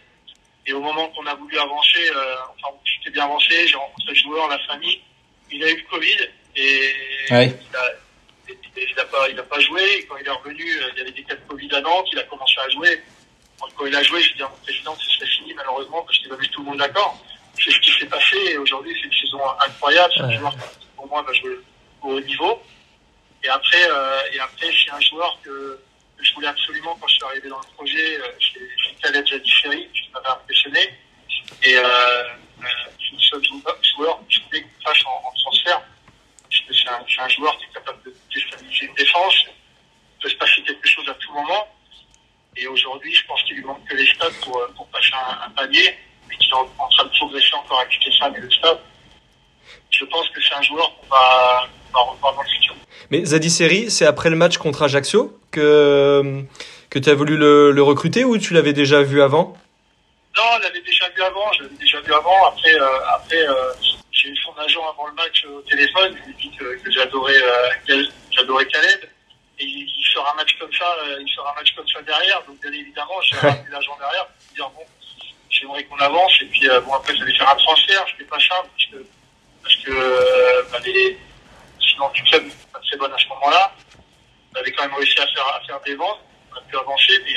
Et au moment qu'on a voulu avancer, euh, enfin, j'étais bien avancé, j'ai rencontré le joueur, la famille. Il a eu le Covid et Ouais. il a, il n'a pas, il a pas joué. Et quand il est revenu, euh, il y avait des cas de Covid à Nantes. Il a commencé à jouer. Quand il a joué, j'ai dit à mon président que ce serait fini malheureusement parce qu'il avait mis tout le monde d'accord. C'est ce qui s'est passé. Et aujourd'hui, c'est une saison incroyable. C'est un joueur qui, pour moi, va jouer au haut niveau. Et après, euh, et après, c'est un joueur que, que je voulais absolument quand je suis arrivé dans le projet. euh, C'est c'est Khaled Jadiferi qui m'avait impressionné. Et euh, euh, c'est le seul joueur que je voulais qu'on fasse en, en transfert. C'est un, c'est un joueur qui est capable de déstabiliser une défense. Il peut se passer quelque chose à tout moment. Que les stats pour, euh, pour passer un, un palier, et qu'il est en, en train de progresser encore avec Stéphane et le staff. Je pense que c'est un joueur qu'on va, qu'on va revoir dans le futur. Mais Zadi Seri, c'est après le match contre Ajaccio que, que tu as voulu le, le recruter ou tu l'avais déjà vu avant? Non, on l'avait déjà vu avant, je l'avais déjà vu avant. Après, euh, après euh, j'ai eu son agent avant le match au téléphone, il m'a dit que, que j'adorais euh, Caleb. Et il, il fera un match comme ça, euh, il fera un match comme ça derrière. Donc bien évidemment, j'ai rappelé l'agent derrière pour dire bon, j'aimerais qu'on avance. Et puis euh, bon après j'allais faire un transfert, je fais pas ça parce que parce que euh, bah, les sinon du club pas très bonne à ce moment-là. On avait quand même réussi à faire à faire des ventes, on a pu avancer, mais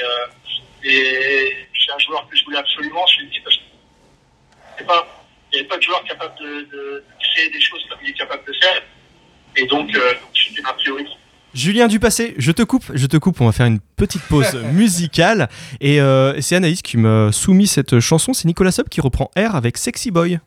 et c'est un joueur que je voulais absolument, je l'ai dit parce que pas, il n'y avait pas de joueur capable de, de, de créer des choses comme il est capable de faire. Et donc, euh, c'était ma priorité. Julien Dupassé, je te coupe, je te coupe, on va faire une petite pause musicale. Et euh, c'est Anaïs qui m'a soumis cette chanson, c'est Nicolas Sub qui reprend R avec Sexy Boy.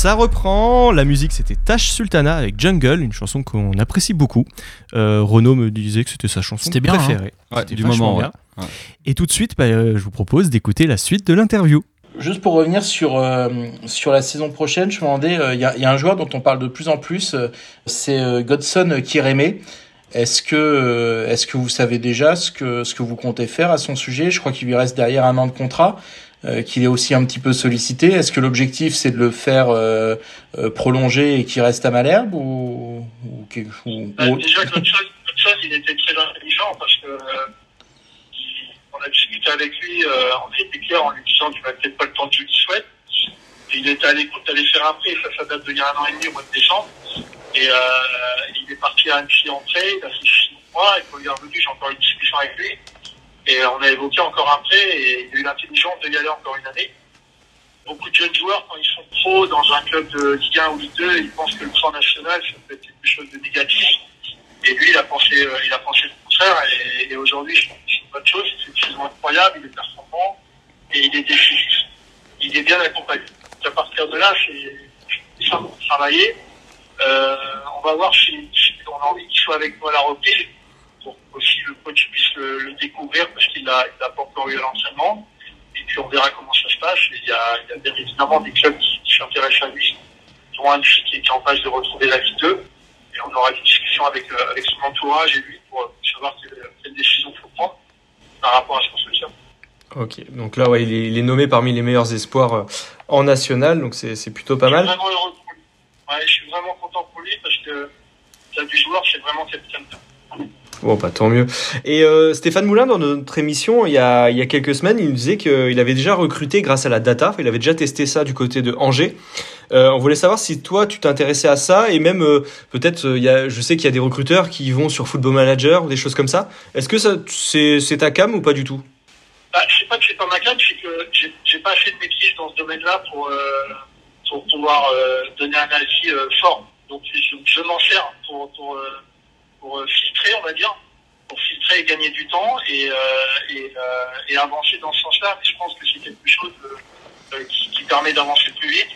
Ça reprend. La musique, c'était Tash Sultana avec Jungle, une chanson qu'on apprécie beaucoup. Euh, Renaud me disait que c'était sa chanson C'était bien, préférée. Ouais, C'était du moment, bien. ouais. Ouais. Et tout de suite, bah, euh, je vous propose d'écouter la suite de l'interview. Juste pour revenir sur euh, sur la saison prochaine, je me demandais, euh, il y, a, il y a un joueur dont on parle de plus en plus, euh, c'est euh, Godson Kireme. Est-ce que euh, est-ce que vous savez déjà ce que ce que vous comptez faire à son sujet? Je crois qu'il lui reste derrière un an de contrat, euh, qu'il est aussi un petit peu sollicité. Est-ce que l'objectif c'est de le faire euh, euh, prolonger et qu'il reste à Malherbe ou, ou, quelque- ou- Bah, déjà, Godson, Godson, il était très intelligent parce que euh, on a discuté avec lui, euh, on a été clair en lui disant qu'il n'avait peut-être pas le temps que je lui souhaite. Et il était à l'écoute d'aller faire un prêt, ça, ça date d'il y a un an et demi au mois de décembre. Et euh, il est parti à Annecy en prêt, il a fait six mois, et quand il est revenu, j'ai encore une discussion avec lui. Et on a évoqué encore prêt, et il a eu l'intelligence de y aller encore une année. Beaucoup de jeunes joueurs, quand ils sont pros dans un club de Ligue 1 ou Ligue 2, ils pensent que le sport national, ça peut être quelque chose de négatif. Et lui, il a pensé, euh, il a pensé le contraire. Et, aujourd'hui, je pense que c'est une bonne chose. C'est une saison incroyable. Il est performant et il est décisif. Il est bien accompagné. Donc, à partir de là, c'est ça pour travailler. Euh, on va voir si, si on a envie qu'il soit avec nous à la reprise pour aussi le coach puisse le, le découvrir parce qu'il n'a il a pas encore eu l'entraînement. Et puis on verra comment ça se passe. Il y a, il y a bien évidemment des clubs qui, qui s'intéressent à lui, dont un qui est en phase de retrouver la Ligue 2 et on aura des discussions avec, euh, avec son entourage et lui pour savoir quelle, quelle décision il faut prendre par rapport à son soutien. Ok, donc là, ouais, il, est, il est nommé parmi les meilleurs espoirs euh, en national, donc c'est c'est plutôt pas Je suis mal. vraiment heureux pour lui. Ouais, je suis vraiment content pour lui parce que ça du joueur, c'est vraiment quelqu'un de. Bon, bah tant mieux. Et euh, Stéphane Moulin, dans notre émission, il y a, il y a quelques semaines, il nous disait qu'il avait déjà recruté grâce à la data. Il avait déjà testé ça du côté de Angers. Euh, on voulait savoir si toi, tu t'intéressais à ça et même euh, peut-être, je sais qu'il y a des recruteurs qui vont sur Football Manager ou des choses comme ça. Est-ce que ça, c'est, ta cam ou pas du tout? Bah, je sais pas que c'est pas ma cam, c'est que j'ai pas assez de maîtrise dans ce domaine-là pour, pour pouvoir donner un avis fort. Donc je, m'en sers pour, pour euh, filtrer, on va dire, pour filtrer et gagner du temps et, euh, et, euh, et avancer dans ce sens-là. Mais je pense que c'est quelque chose qui, qui permet d'avancer plus vite.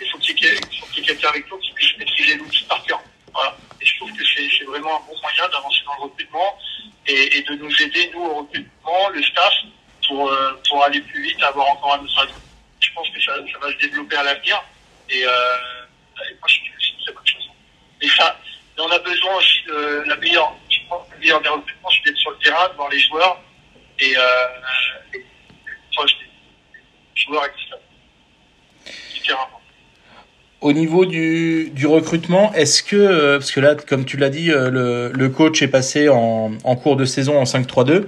Il faut qu'il y ait, ait quelqu'un avec nous qui puisse maîtriser l'outil par cœur. Voilà. Et je trouve que c'est vraiment un bon moyen d'avancer dans le recrutement et, et de nous aider, nous, au recrutement, le staff, pour, euh, pour aller plus vite, avoir encore un autre avis. Je pense que ça, ça va se développer à l'avenir. Et, euh, et moi, je trouve que c'est une très bonne chose. Et ça, mais on a besoin aussi de la meilleure, je pense, des recrutements, c'est d'être sur le terrain, de voir les joueurs et, euh, des, des joueurs existants. Au niveau du, du recrutement, est-ce que, euh, parce que là, comme tu l'as dit, euh, le, le coach est passé en, en cours de saison en 5-3-2.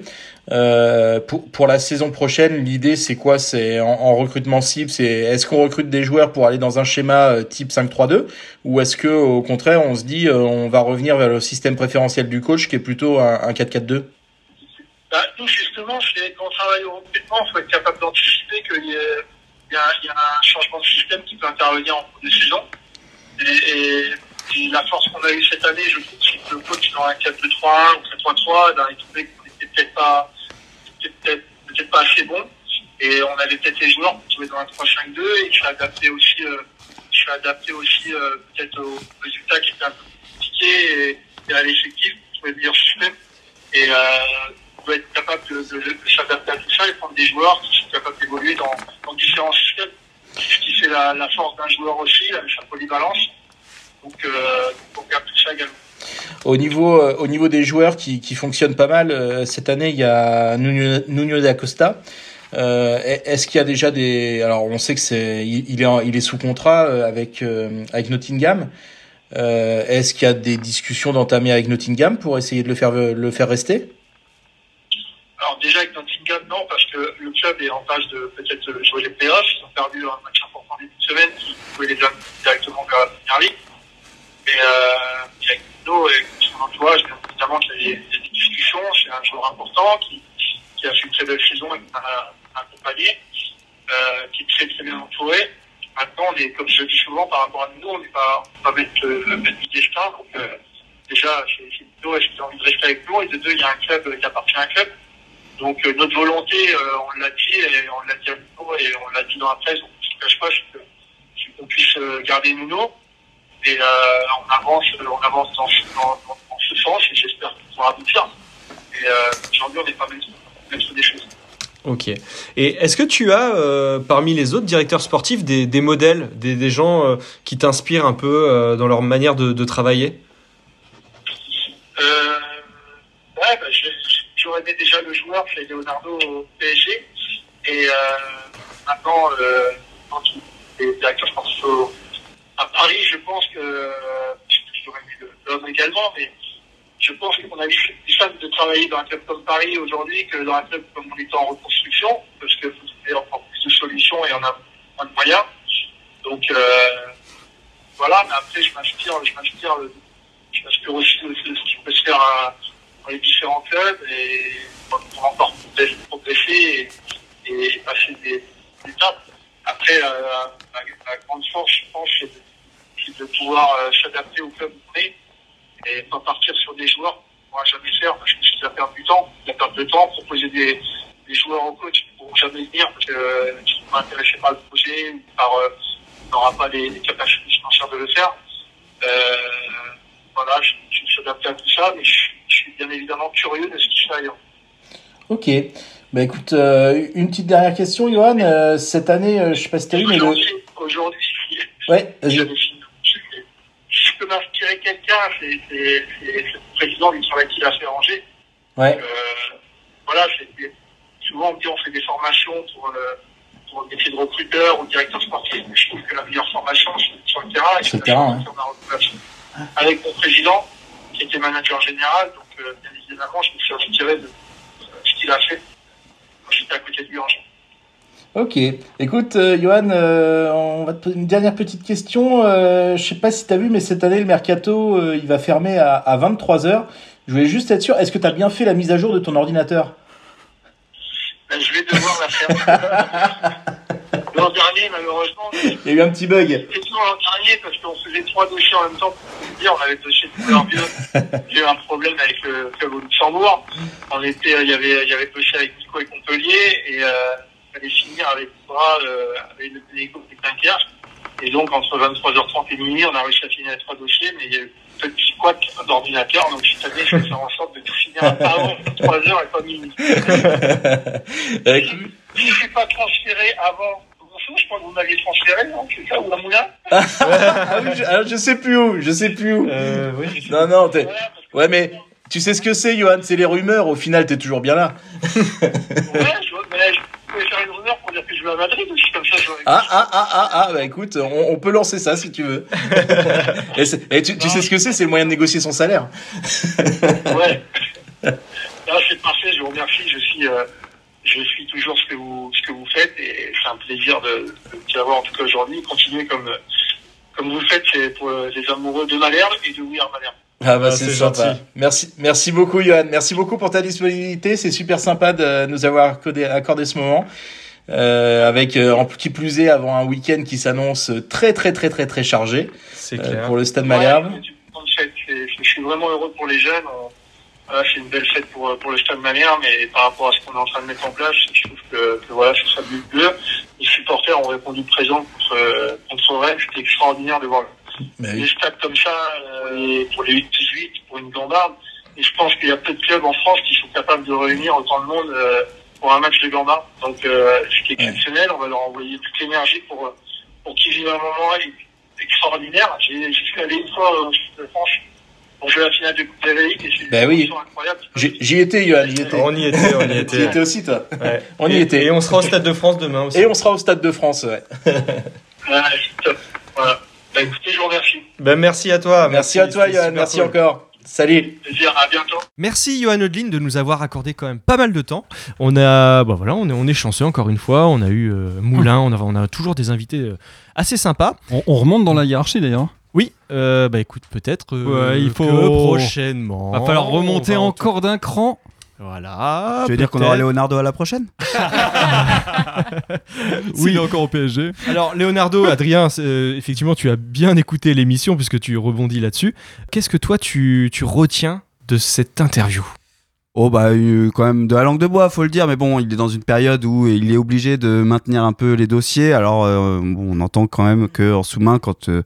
Euh, pour, pour la saison prochaine, l'idée c'est quoi? C'est en, en recrutement cible, c'est est-ce qu'on recrute des joueurs pour aller dans un schéma euh, type 5-3-2 ou est-ce que au contraire on se dit euh, on va revenir vers le système préférentiel du coach qui est plutôt un, un 4-4-2 Bah, nous, justement, quand on travaille au recrutement, il faut être capable d'anticiper qu'il y, y, y a un changement de système qui peut intervenir en cours de saison. Et, et- et la force qu'on a eue cette année, je trouve, c'est que le coach dans un 4-2-3-1 ou 4-3-3, ben, il trouvait qu'on était peut-être pas, peut-être pas assez bon. Et on avait peut-être les joueurs pour jouer dans un 3-5-2 et il s'est adapté aussi, euh, il s'est adapté aussi euh, peut-être aux résultats qui étaient un peu compliqués et, et à l'effectif pour trouver le meilleur système. Et euh, on doit être capable de, s'adapter à tout ça et prendre des joueurs qui sont capables d'évoluer dans, différents systèmes. Ce qui fait la, la force d'un joueur aussi, la, sa polyvalence. Donc, euh, on regarde tout ça également. Au niveau, euh, au niveau des joueurs qui, qui fonctionnent pas mal, euh, cette année, il y a Nuno, da Costa. Euh, Est-ce qu'il y a déjà des... Alors, on sait que c'est, il, est, il est sous contrat avec, avec Nottingham. Est-ce qu'il y a des discussions d'entamer avec Nottingham pour essayer de le faire, le faire rester? Alors déjà avec Nottingham, non, parce que le club est en phase de peut-être jouer les playoffs. Ils ont perdu un match important début de semaine qui pouvait les amener directement vers la première ligue. Avec Et son entourage, bien évidemment qu'il y a des, discussions. C'est un joueur important qui, a fait une très belle saison et qui m'a accompagné, euh, qui est très très bien entouré. Maintenant, on est, comme je le dis souvent par rapport à nous, on n'est pas, on mettre le même destin. Donc euh, déjà, c'est Nuno, est-ce qu'il a envie de rester avec nous Et de deux, il y a un club qui appartient à un club. Donc euh, notre volonté, on l'a dit et on l'a dit à nous et on l'a dit dans la presse, donc je ne cache pas, c'est qu'on puisse garder Nuno. Et euh, on avance, on avance dans, ce- dans, dans- dans ce sens et j'espère qu'on pourra aboutir. Et euh, aujourd'hui, on n'est pas maître, maître des choses. Ok. Et est-ce que tu as, euh, parmi les autres directeurs sportifs, des, des modèles, des, des gens euh, qui t'inspirent un peu euh, dans leur manière de, de travailler? Euh, ouais, bah, j'ai- j'aurais aimé déjà le joueur, c'est Leonardo au PSG. Et maintenant, quand il est directeur sportif au- à Paris, je pense que j'aurais le- l'homme également, mais je pense qu'on a plus simple de travailler dans un club comme Paris aujourd'hui que dans un club comme on était en reconstruction, parce qu'il faut trouver encore plus de solutions et on a moins de moyens. Donc euh, voilà, mais après je m'inspire, je m'inspire de- je m'inspire aussi de, de ce qui peut se faire dans les différents clubs et pour encore progresser- et, et passer des étapes. Après, euh, la, grande force, je pense, c'est de, pouvoir euh, s'adapter au club où on est et pas partir sur des joueurs qu'on ne jamais faire parce que c'est la perte du temps, la perte de temps, proposer des, des joueurs au coach qui ne pourront jamais venir parce qu'ils euh, ne sont pas intéressés par le projet ou par euh, n'aura pas les, capacités financières de le faire. Voilà, je, je suis adapté à tout ça, mais je, je suis bien évidemment curieux de ce qui se fait ailleurs. Ok. Bah écoute, euh, une petite dernière question, Johan. Euh, cette année, euh, je sais pas si t'as vu, mais le... Aujourd'hui, Ouais, si je peux m'inspirer quelqu'un, c'est le président du travail qu'il a fait Angers. Ouais. Euh, voilà, souvent on dit on fait des formations pour le, pour le métier de recruteur ou de directeur sportif, mais je trouve que la meilleure formation c'est sur le terrain. Et Sur le terrain. Avec mon président, qui était manager général, donc euh, bien évidemment, je me suis inspiré de euh, ce qu'il a fait j'étais à côté de lui à Angers. Ok. Écoute, euh, Johan, euh, on va te poser une dernière petite question. Euh, je sais pas si t'as vu, mais cette année, le mercato, euh, il va fermer à, à 23h. Je voulais juste être sûr, est-ce que t'as bien fait la mise à jour de ton ordinateur? Ben, je vais devoir la faire. L'an dernier, malheureusement, Il y a eu un petit bug. C'était toujours l'an dernier parce qu'on faisait trois dossiers en même temps dire. On avait le dossier de couleur. J'ai eu un problème avec le club au Luxembourg. On était, il y avait, il y avait dossier avec Nico et Montpellier et euh, il fallait finir avec Bras, euh, avec le Téléco et Dunkerque. Et donc entre 23h30 et minuit, on a réussi à finir les trois dossiers, mais il y a eu un petit couac d'ordinateur. Donc cette année, je vais faire en sorte de tout finir avant 3h et pas minuit. Si je ne suis pas transféré avant Je crois que vous m'aviez transféré, non C'est ça, ou à Moulin ah oui, je, je sais plus où, je sais plus où. euh, oui, je sais Non, non, t'es... Ouais, mais tu sais ce que c'est, Johan, c'est les rumeurs. Au final, t'es toujours bien là. Ouais, je, vois, mais je pouvais faire une rumeur pour dire que je vais à Madrid aussi, comme ça, j'aurais. Ah, ah, ah, ah, ah, bah écoute, on, on peut lancer ça si tu veux. et c'est- et tu, tu sais ce que c'est, c'est le moyen de négocier son salaire. Ouais. Là, c'est parfait, je vous remercie. Je suis, euh, je suis toujours ce que vous, ce que vous faites et c'est un plaisir de, de vous avoir en tout cas aujourd'hui. Continuez comme, comme vous le faites, c'est pour les amoureux de Malherbe et de We Are Malherbe. Ah bah Ah, c'est gentil. Merci, merci beaucoup, Johan. Merci beaucoup pour ta disponibilité. C'est super sympa de nous avoir accordé, accordé ce moment. Euh, avec euh, en qui plus est avant un week-end qui s'annonce très très très très très chargé C'est euh, clair. pour le Stade Malherbe. Ouais, Je suis vraiment heureux pour les jeunes. On- Voilà, c'est une belle fête pour, pour le Stade Malherbe, mais par rapport à ce qu'on est en train de mettre en place, je trouve que, que voilà, le mieux. Les supporters ont répondu présent contre, euh, contre Rennes. C'était extraordinaire de voir des oui. stades comme ça euh, pour les 8-18, pour une gambarde. Et je pense qu'il y a peu de clubs en France qui sont capables de réunir autant de monde euh, pour un match de gambarde. Donc euh, c'est exceptionnel. On va leur envoyer toute l'énergie pour, euh, pour qu'ils vivent un moment extraordinaire. J'ai j'y suis allé une fois au Stade de France pour jouer la finale de Coupe c'est Bah une oui. incroyable. J'y j'y étais, Johan, j'y étais. On y était, on y J'y était. étais aussi, toi. Ouais. On y Et- était. Et on sera au Stade de France demain aussi. Et on sera au Stade de France, ouais. Ouais, c'est top. Voilà. Bah écoutez, je vous remercie. Ben, merci à toi. Merci à toi, Johan. Merci cool. encore. Salut. Plaisir, à bientôt. Merci Johan Odlin de nous avoir accordé quand même pas mal de temps. On a, bah voilà, on est, on est chanceux encore une fois. On a eu euh, Moulin, on a, on a toujours des invités euh, assez sympas. On, on remonte dans la hiérarchie d'ailleurs. Oui, euh, bah écoute, peut-être euh, Ouais, il que faut- prochainement. Va falloir remonter encore d'un cran. Voilà. Tu veux dire qu'on aura Leonardo à la prochaine? Oui, il est encore au PSG. Alors Leonardo, Adrien, euh, effectivement, tu as bien écouté l'émission puisque tu rebondis là-dessus. Qu'est-ce que toi tu, tu retiens de cette interview? Oh bah euh, quand même de la langue de bois, faut le dire. Mais bon, il est dans une période où il est obligé de maintenir un peu les dossiers. Alors euh, bon, on entend quand même que en sous-main, quand euh,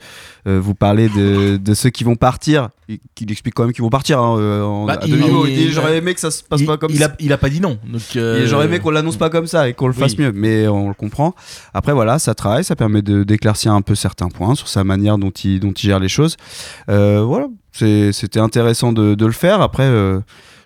euh, vous parlez de, de ceux qui vont partir, il, il explique quand même qu'ils vont partir. Hein, en- Bah, à il- il- Il dit, J'aurais aimé que ça se passe il, pas comme ça. a, il a pas dit non. J'aurais aimé qu'on l'annonce pas comme ça et qu'on le fasse oui. mieux, mais on le comprend. Après voilà, ça travaille, ça permet de- d'éclaircir un peu certains points sur sa manière dont il, dont il gère les choses. Euh, voilà, c'était intéressant de, de le faire. Après,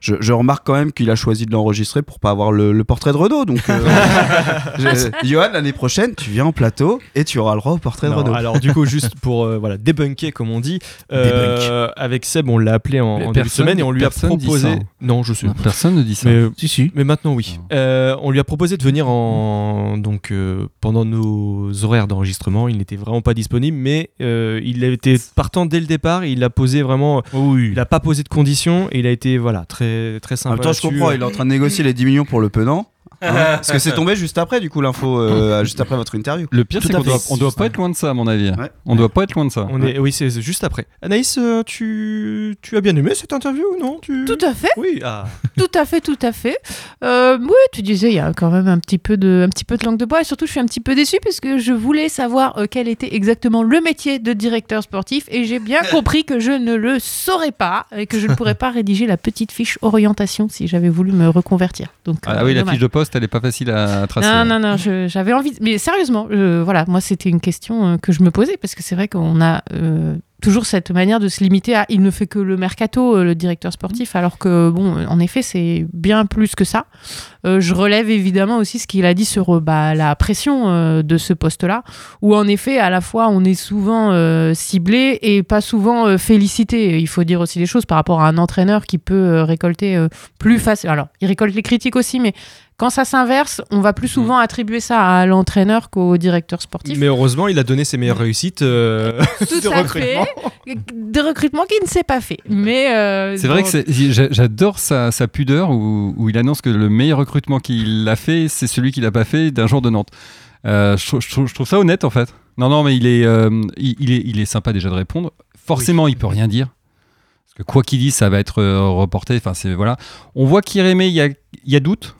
je, je remarque quand même qu'il a choisi de l'enregistrer pour pas avoir le, le portrait de Renault. Donc, euh, je- Johan, l'année prochaine, tu viens en plateau et tu auras le droit au portrait de Renault. alors du coup, juste pour euh, voilà débunker comme on dit, euh, avec Seb, on l'a appelé en, en début de semaine et on lui a personne dit proposé. ça. Non, je sais. Non, personne ne dit ça. Mais, Si, si. mais maintenant oui. Euh, on lui a proposé de venir en donc euh, pendant nos horaires d'enregistrement. Il n'était vraiment pas disponible, mais euh, il était partant dès le départ. Il a posé vraiment. Oui. Il a pas posé de conditions et il a été voilà très très En sympa. même temps, je comprends, il est en train de négocier les 10 millions pour le penant. Hein, parce que c'est tombé juste après, du coup, l'info, euh, juste après votre interview. Le pire, c'est qu'on doit, on doit pas être loin de ça, à mon avis. Ouais. On doit pas être loin de ça. On est oui c'est juste après. Anaïs, euh, tu tu as bien aimé cette interview non? Tu... Tout à fait, Oui. Ah. tout à fait, tout à fait. Euh, oui, tu disais, il y a quand même un petit peu de, un petit peu de langue de bois et surtout, je suis un petit peu déçue parce que je voulais savoir euh, quel était exactement le métier de directeur sportif et j'ai bien compris que je ne le saurais pas et que je ne pourrais pas rédiger la petite fiche orientation si j'avais voulu me reconvertir. Donc, Ah euh, oui, la fiche de poste, elle est pas facile à tracer. Non, non, non, je- j'avais envie. de- Mais sérieusement, voilà, moi, c'était une question euh, que je me posais parce que c'est vrai qu'on a euh, toujours cette manière de se limiter à il ne fait que le mercato, euh, le directeur sportif, alors que, bon, en effet, c'est bien plus que ça. Euh, je relève évidemment aussi ce qu'il a dit sur bah, la pression de ce poste-là, où en effet, à la fois, on est souvent ciblé et pas souvent félicité. Il faut dire aussi les choses par rapport à un entraîneur qui peut récolter plus facile. Alors, il récolte les critiques aussi, mais quand ça s'inverse, on va plus souvent attribuer ça à l'entraîneur qu'au directeur sportif. Mais heureusement, il a donné ses meilleures réussites euh, Tout de fait. recrutement. De recrutement qui ne s'est pas fait. Mais euh, C'est vrai que j'adore sa, sa pudeur où, où il annonce que le meilleur recrutement qu'il a fait, c'est celui qu'il n'a pas fait d'un jour de Nantes. Euh, je, trouve- je trouve, je trouve ça honnête en fait. Non, non, mais il est, euh, il, il est, il est sympa déjà de répondre. Forcément, il peut rien dire. Parce que quoi qu'il dise, ça va être reporté. Enfin, c'est voilà. On voit qu'Irémé, il y a, il y a doute.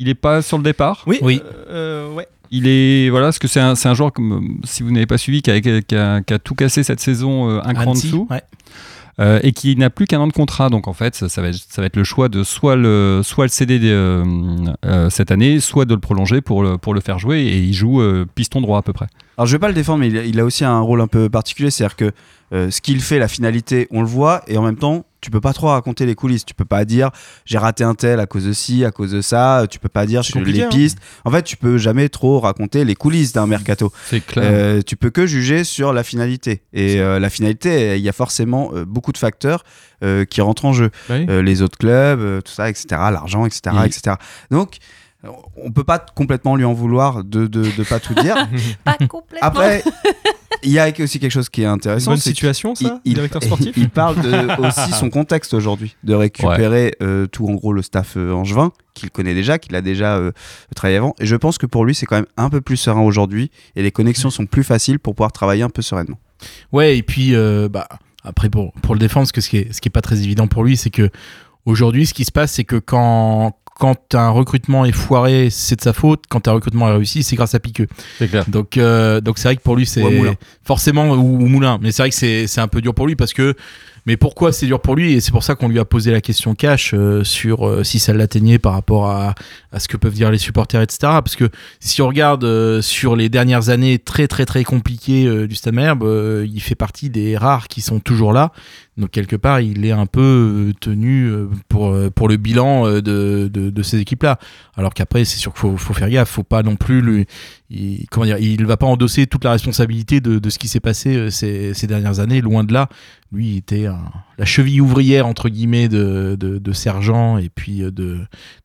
Il est pas sur le départ? Oui. Oui. euh, ouais. Il est voilà, parce que c'est un, c'est un joueur comme si vous n'avez pas suivi, qui a, qui a- qui a tout cassé cette saison euh, un cran en dessous. ouais. Euh, et qui n'a plus qu'un an de contrat. Donc en fait, ça, ça va, être, ça va être le choix de soit le, soit le céder euh, euh, cette année, soit de le prolonger pour le, pour le faire jouer. Et il joue euh, piston droit à peu près. Alors je vais pas le défendre, mais il a, il a aussi un rôle un peu particulier, c'est-à-dire que euh, ce qu'il fait, la finalité, on le voit, et en même temps, tu peux pas trop raconter les coulisses. Tu peux pas dire j'ai raté un tel à cause de ci, à cause de ça. Tu peux pas dire compliqué, les hein. pistes. En fait, tu peux jamais trop raconter les coulisses d'un mercato. C'est clair. Euh, tu peux que juger sur la finalité. Et euh, la finalité, il y a forcément euh, beaucoup de facteurs euh, qui rentrent en jeu. Oui. Euh, les autres clubs, tout ça, etc. L'argent, etc., etc. Donc, on peut pas complètement lui en vouloir de de, de pas tout dire. pas complètement. Après, il y a aussi quelque chose qui est Une intéressant. bonne situation, ça, directeur sportif il parle de aussi son contexte aujourd'hui, de récupérer euh, tout en gros le staff euh, angevin qu'il connaît déjà, qu'il a déjà euh, travaillé avant. Et je pense que pour lui, c'est quand même un peu plus serein aujourd'hui et les connexions sont plus faciles pour pouvoir travailler un peu sereinement. Ouais, et puis euh, bah, après pour, pour le défendre, parce que ce qui est, ce qui est pas très évident pour lui, c'est que aujourd'hui, ce qui se passe, c'est que quand quand un recrutement est foiré, c'est de sa faute. Quand un recrutement est réussi, c'est grâce à Piqueux. C'est clair. Donc, euh, donc c'est vrai que pour lui, c'est Ou à Moulin. forcément ou, ou Moulin. Mais c'est vrai que c'est c'est un peu dur pour lui parce que. Mais pourquoi c'est dur pour lui? Et c'est pour ça qu'on lui a posé la question cash euh, sur euh, si ça l'atteignait par rapport à, à ce que peuvent dire les supporters, etc. Parce que si on regarde euh, sur les dernières années très très très compliquées euh, du Stade Malherbe, euh, il fait partie des rares qui sont toujours là. Donc quelque part, il est un peu euh, tenu euh, pour euh, pour le bilan de, de, ces équipes-là. Alors qu'après, c'est sûr qu'il faut, faut faire gaffe, faut pas non plus il, comment dire, il va pas endosser toute la responsabilité de, de ce qui s'est passé ces, ces dernières années, loin de là. Lui, il était la cheville ouvrière entre guillemets de, de, Sergent et puis de,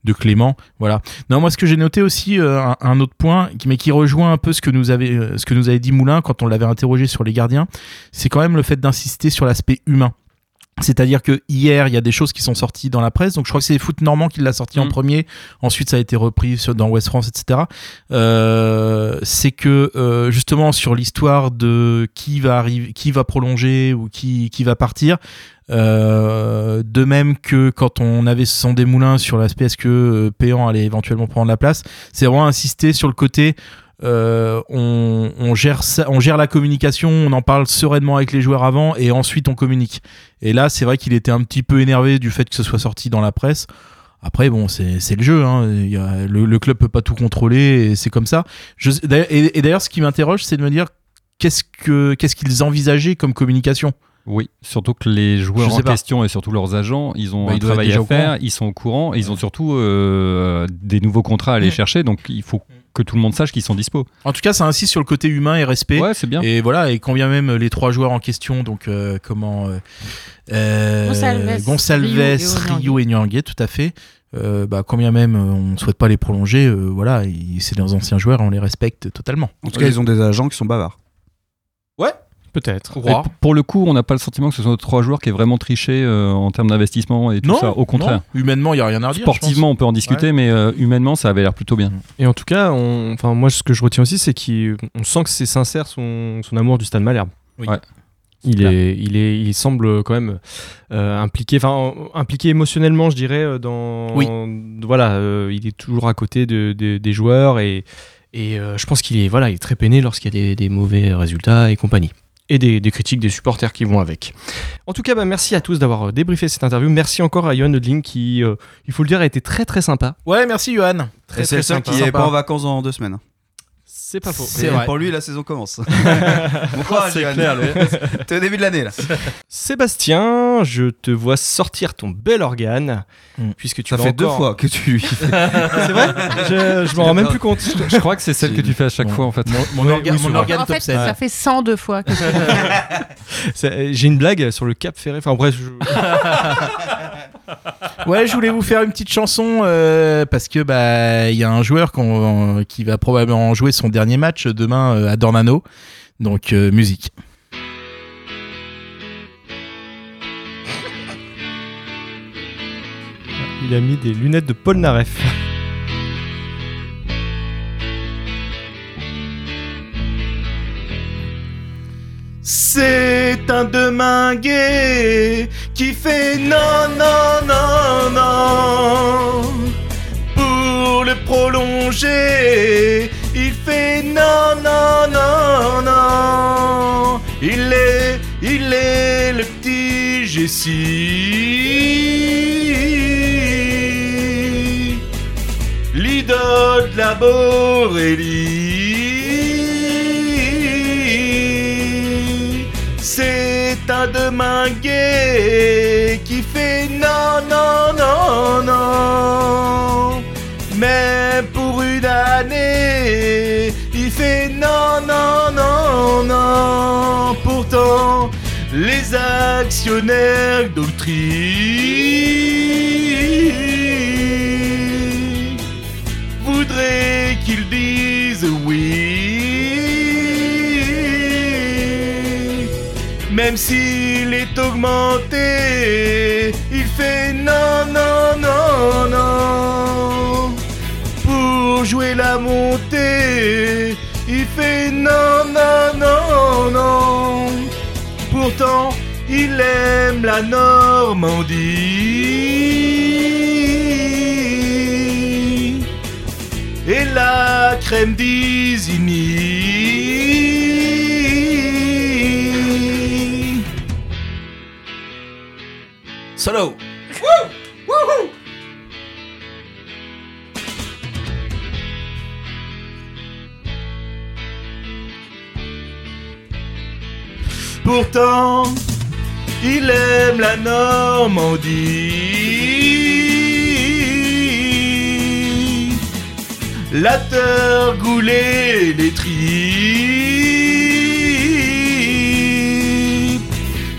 de Clément. Voilà. Non, moi, ce que j'ai noté aussi, un, un autre point, mais qui rejoint un peu ce que nous avait, ce que nous avait dit Moulin quand on l'avait interrogé sur les gardiens, c'est quand même le fait d'insister sur l'aspect humain. C'est-à-dire que hier, il y a des choses qui sont sorties dans la presse. Donc, je crois que c'est Foot Normand qui l'a sorti en Mm. premier. Ensuite, ça a été repris sur- dans West France, etc. Euh, c'est que euh, justement sur l'histoire de qui va arriver, qui va prolonger ou qui qui va partir. euh, de même que quand on avait son Desmoulins sur l'aspect est-ce que euh, Péan allait éventuellement prendre la place, c'est vraiment insister sur le côté euh, on, on gère ça, on gère la communication, on en parle sereinement avec les joueurs avant et ensuite on communique. Et là, c'est vrai qu'il était un petit peu énervé du fait que ce soit sorti dans la presse. Après, bon, c'est le jeu. Hein. Il y a- le, le club peut pas tout contrôler et c'est comme ça. Je, et et d'ailleurs, ce qui m'interroge, c'est de me dire qu'est-ce que qu'est-ce qu'ils envisageaient comme communication? Oui, surtout que les joueurs en pas. question et surtout leurs agents, ils ont Bah, un ils doivent travail à faire, ils sont au courant, et ils ont surtout euh, des nouveaux contrats à aller Mm. chercher, donc il faut que tout le monde sache qu'ils sont dispo. En tout cas, ça insiste sur le côté humain et respect. Ouais, c'est bien. Et voilà, et quand bien même les trois joueurs en question, donc euh, comment euh, euh, Gonçalves, Rio et Nyangé, tout à fait. Euh, bah, quand bien même euh, on ne souhaite pas les prolonger, euh, voilà, c'est des anciens joueurs, on les respecte totalement. En tout cas, ils ont des agents qui sont bavards. Peut-être. Pour le coup, on n'a pas le sentiment que ce sont nos trois joueurs qui aient vraiment triché euh, en termes d'investissement et tout non, ça. Au contraire. non, humainement, il y a rien à redire. Sportivement, on peut en discuter, mais euh, humainement, ça avait l'air plutôt bien. Et en tout cas, on- enfin, moi, ce que je retiens aussi, c'est qu'on sent que c'est sincère son, son amour du Stade Malherbe. Oui. Ouais. Il, est, il, est, il semble quand même euh, impliqué, enfin impliqué émotionnellement, je dirais, euh, dans. Oui. Voilà, euh, il est toujours à côté de, de- des joueurs et, et euh, je pense qu'il est, voilà, il est très peiné lorsqu'il y a des, des mauvais résultats et compagnie. Et des, des critiques des supporters qui vont avec. En tout cas, bah, merci à tous d'avoir euh, débriefé cette interview. Merci encore à Johan Odling qui, euh, il faut le dire, a été très très sympa. Ouais, merci Johan. Très, Et c'est le seul sympa. qui est pas en vacances dans deux semaines. C'est pas faux. C'est. Pour lui, la saison commence. bon courage, C'est clair, T'es au début de l'année là. Sébastien, je te vois sortir ton bel organe, Mm. puisque tu Ça fait deux fois que tu lui C'est vrai Je, je m'en rends même plus compte. Je crois que c'est celle que tu fais à chaque Bon. fois, en fait. Mon, mon orga- oui, mon souvent. organe En top fait, 7. ça fait 102 fois que J'ai une blague sur le Cap Ferré. Enfin bref, je- Ouais, je voulais vous faire une petite chanson euh, parce que bah il y a un joueur qui va probablement jouer son dernier match demain euh, à Dornano. Donc euh, musique. il a mis des lunettes de Paul Naref. C'est un demain gai qui fait non, non, non, non. Pour le prolonger, il fait non, non, non, non. Il est, il est le petit Jessie, l'idole de la Borélie. Demain gai qui fait non, non, non, non. Mais pour une année, il fait non, non, non, non. Pourtant, les actionnaires d'Autry S'il est augmenté, il fait non, non, non, non. Pour jouer la montée, il fait non, non, non, non. Pourtant, il aime la Normandie et la crème d'Isigny. Pourtant, il aime la Normandie. La goulée les tripes.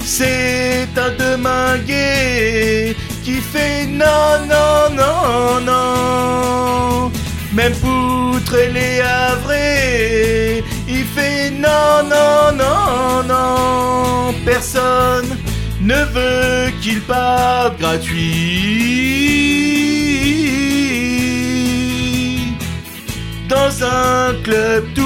C'est demain gai qui fait non, non, non, non. Même poutre et les Havrais, il fait non, non, non, non. Personne ne veut qu'il parte gratuit dans un club tout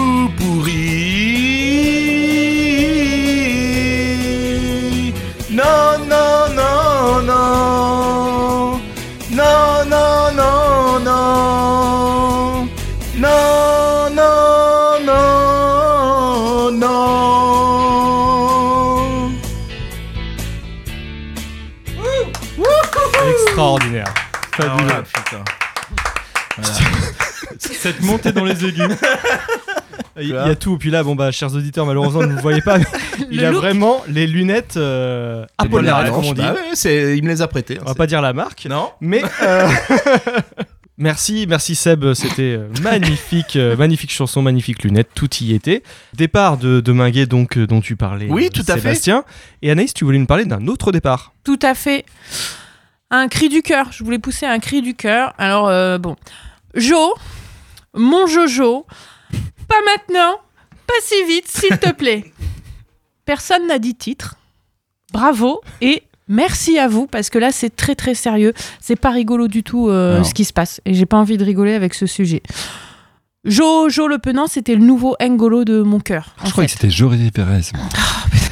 Dans les aigus. Il y a tout. Puis là, bon bah, chers auditeurs, malheureusement, vous ne voyez pas. mais il a look. vraiment les lunettes euh, apolaires, comme on dit. Bah ouais, c'est- il me les a prêtées. hein, On va pas dire la marque. Non. Mais euh, merci, merci Seb, c'était euh, magnifique, euh, magnifique chanson, magnifique lunettes, tout y était. Départ de, de Minguet donc euh, dont tu parlais. Oui, euh, tout à fait. Sébastien. Et Anaïs, tu voulais nous parler d'un autre départ. Tout à fait. Un cri du cœur. Je voulais pousser un cri du cœur. Alors, euh, bon. Jo, mon Jojo, pas maintenant, pas si vite, s'il te plaît. Personne n'a dit titre. Bravo et merci à vous parce que là, c'est très très sérieux. C'est pas rigolo du tout euh, ce qui se passe et j'ai pas envie de rigoler avec ce sujet. Jojo le Penant, c'était le nouveau Ngolo de mon cœur. Je croyais fait. que c'était Jordi Perez. moi.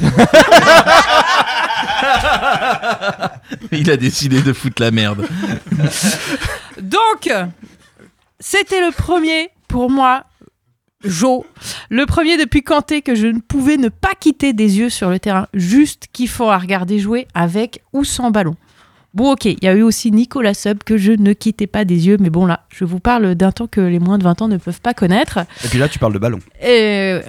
Il a décidé de foutre la merde. Donc, c'était le premier pour moi, Jo. Le premier depuis Kanté que je ne pouvais ne pas quitter des yeux sur le terrain. Juste kiffant à regarder jouer avec ou sans ballon. Bon, ok, il y a eu aussi Nicolas Sub que je ne quittais pas des yeux, mais bon, là, je vous parle d'un temps que les moins de 20 ans ne peuvent pas connaître. Et puis là, tu parles de ballon. Et...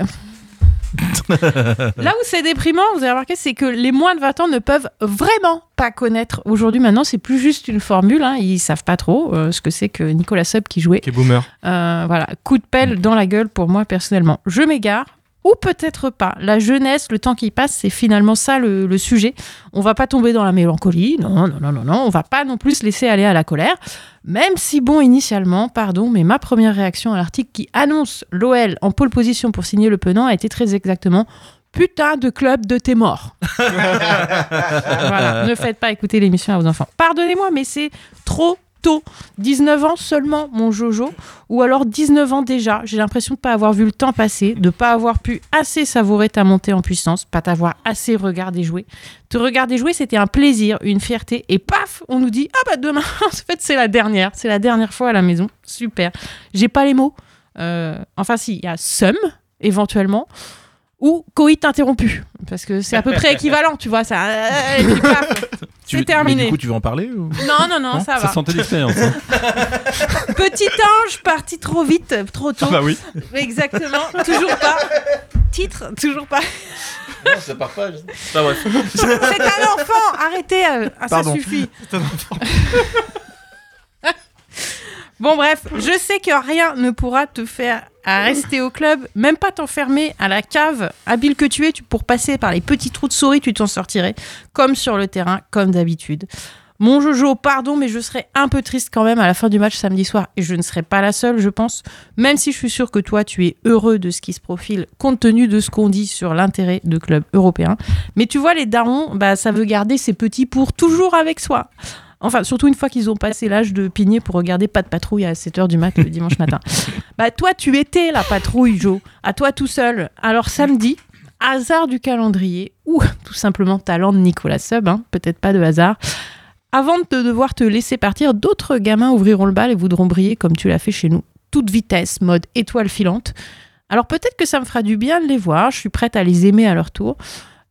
Là où c'est déprimant, vous avez remarqué, c'est que les moins de 20 ans ne peuvent vraiment pas connaître. Aujourd'hui, maintenant, c'est plus juste une formule. hein. Ils savent pas trop euh, ce que c'est que Nicolas Sub qui jouait. Qui est boomer. Euh, voilà, coup de pelle dans la gueule pour moi personnellement. Je m'égare. Ou peut-être pas. La jeunesse, le temps qui passe, c'est finalement ça le, sujet. On va pas tomber dans la mélancolie. Non, non, non, non, non. On va pas non plus se laisser aller à la colère. Même si, bon, initialement, pardon, mais ma première réaction à l'article qui annonce l'OL en pole position pour signer le Penant a été très exactement Putain de club de tes morts. voilà, ne faites pas écouter l'émission à vos enfants. Pardonnez-moi, mais c'est trop tôt. 19 ans seulement, mon Jojo, ou alors 19 ans déjà. J'ai l'impression de ne pas avoir vu le temps passer, de ne pas avoir pu assez savourer ta montée en puissance, pas t'avoir assez regardé jouer. Te regarder jouer, c'était un plaisir, une fierté, et paf, on nous dit Ah bah demain, en fait, c'est la dernière, c'est la dernière fois à la maison. Super. J'ai pas les mots. Euh, enfin, si, il y a sum, éventuellement. Ou coït interrompu, parce que c'est à peu près équivalent, tu vois, ça. Tu- c'est terminé. mais Du coup, tu veux en parler ou... Non, non, non, ça va. Ça sentait l'expérience. hein. Petit ange parti trop vite, trop tôt. Ah bah oui. Exactement, toujours pas. Titre, toujours pas. Non, ça part pas. Bref. C'est un enfant, arrêtez, euh, ah, ça Pardon. suffit. Bon bref, je sais que rien ne pourra te faire à rester au club, même pas t'enfermer à la cave. Habile que tu es, pour passer par les petits trous de souris, tu t'en sortirais, comme sur le terrain, comme d'habitude. Mon Jojo, pardon, mais je serais un peu triste quand même à la fin du match samedi soir, et je ne serai pas la seule, je pense, même si je suis sûre que toi, tu es heureux de ce qui se profile, compte tenu de ce qu'on dit sur l'intérêt de clubs européens. Mais tu vois, les darons, bah, ça veut garder ses petits pour toujours avec soi. Enfin, surtout une fois qu'ils ont passé l'âge de pigner pour regarder pas de patrouille à 7h du mat le dimanche matin. Bah, toi, tu étais la patrouille, Joe. À toi tout seul. Alors, samedi, hasard du calendrier, ou tout simplement talent de Nicolas Sub, hein, peut-être pas de hasard. Avant de devoir te laisser partir, d'autres gamins ouvriront le bal et voudront briller comme tu l'as fait chez nous. Toute vitesse, mode étoile filante. Alors peut-être que ça me fera du bien de les voir, je suis prête à les aimer à leur tour.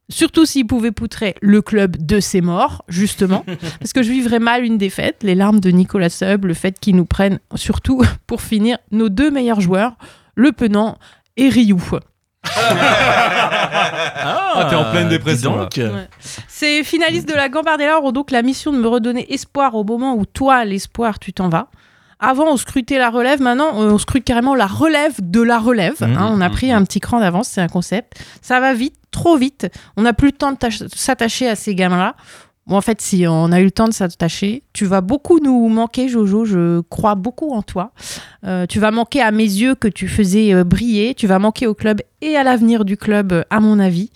Surtout s'ils pouvaient poutrer le club de ses morts, justement. Parce que je vivrais mal une défaite, les larmes de Nicolas Sub, le fait qu'ils nous prennent, surtout pour finir, nos deux meilleurs joueurs, Le Penant et Rioux. Ah, t'es en pleine dépression, donc. Ouais. Ces finalistes de la Gambardella auront donc la mission de me redonner espoir au moment où toi, l'espoir, tu t'en vas. Avant, on scrutait la relève. Maintenant, on scrute carrément la relève de la relève. Mmh, hein. on a pris un petit cran d'avance. C'est un concept. Ça va vite, trop vite. On n'a plus le temps de s'attacher à ces gamins-là. Bon, en fait, si on a eu le temps de s'attacher, tu vas beaucoup nous manquer, Jojo. Je crois beaucoup en toi. Euh, tu vas manquer à mes yeux que tu faisais euh, briller. Tu vas manquer au club et à l'avenir du club, à mon avis.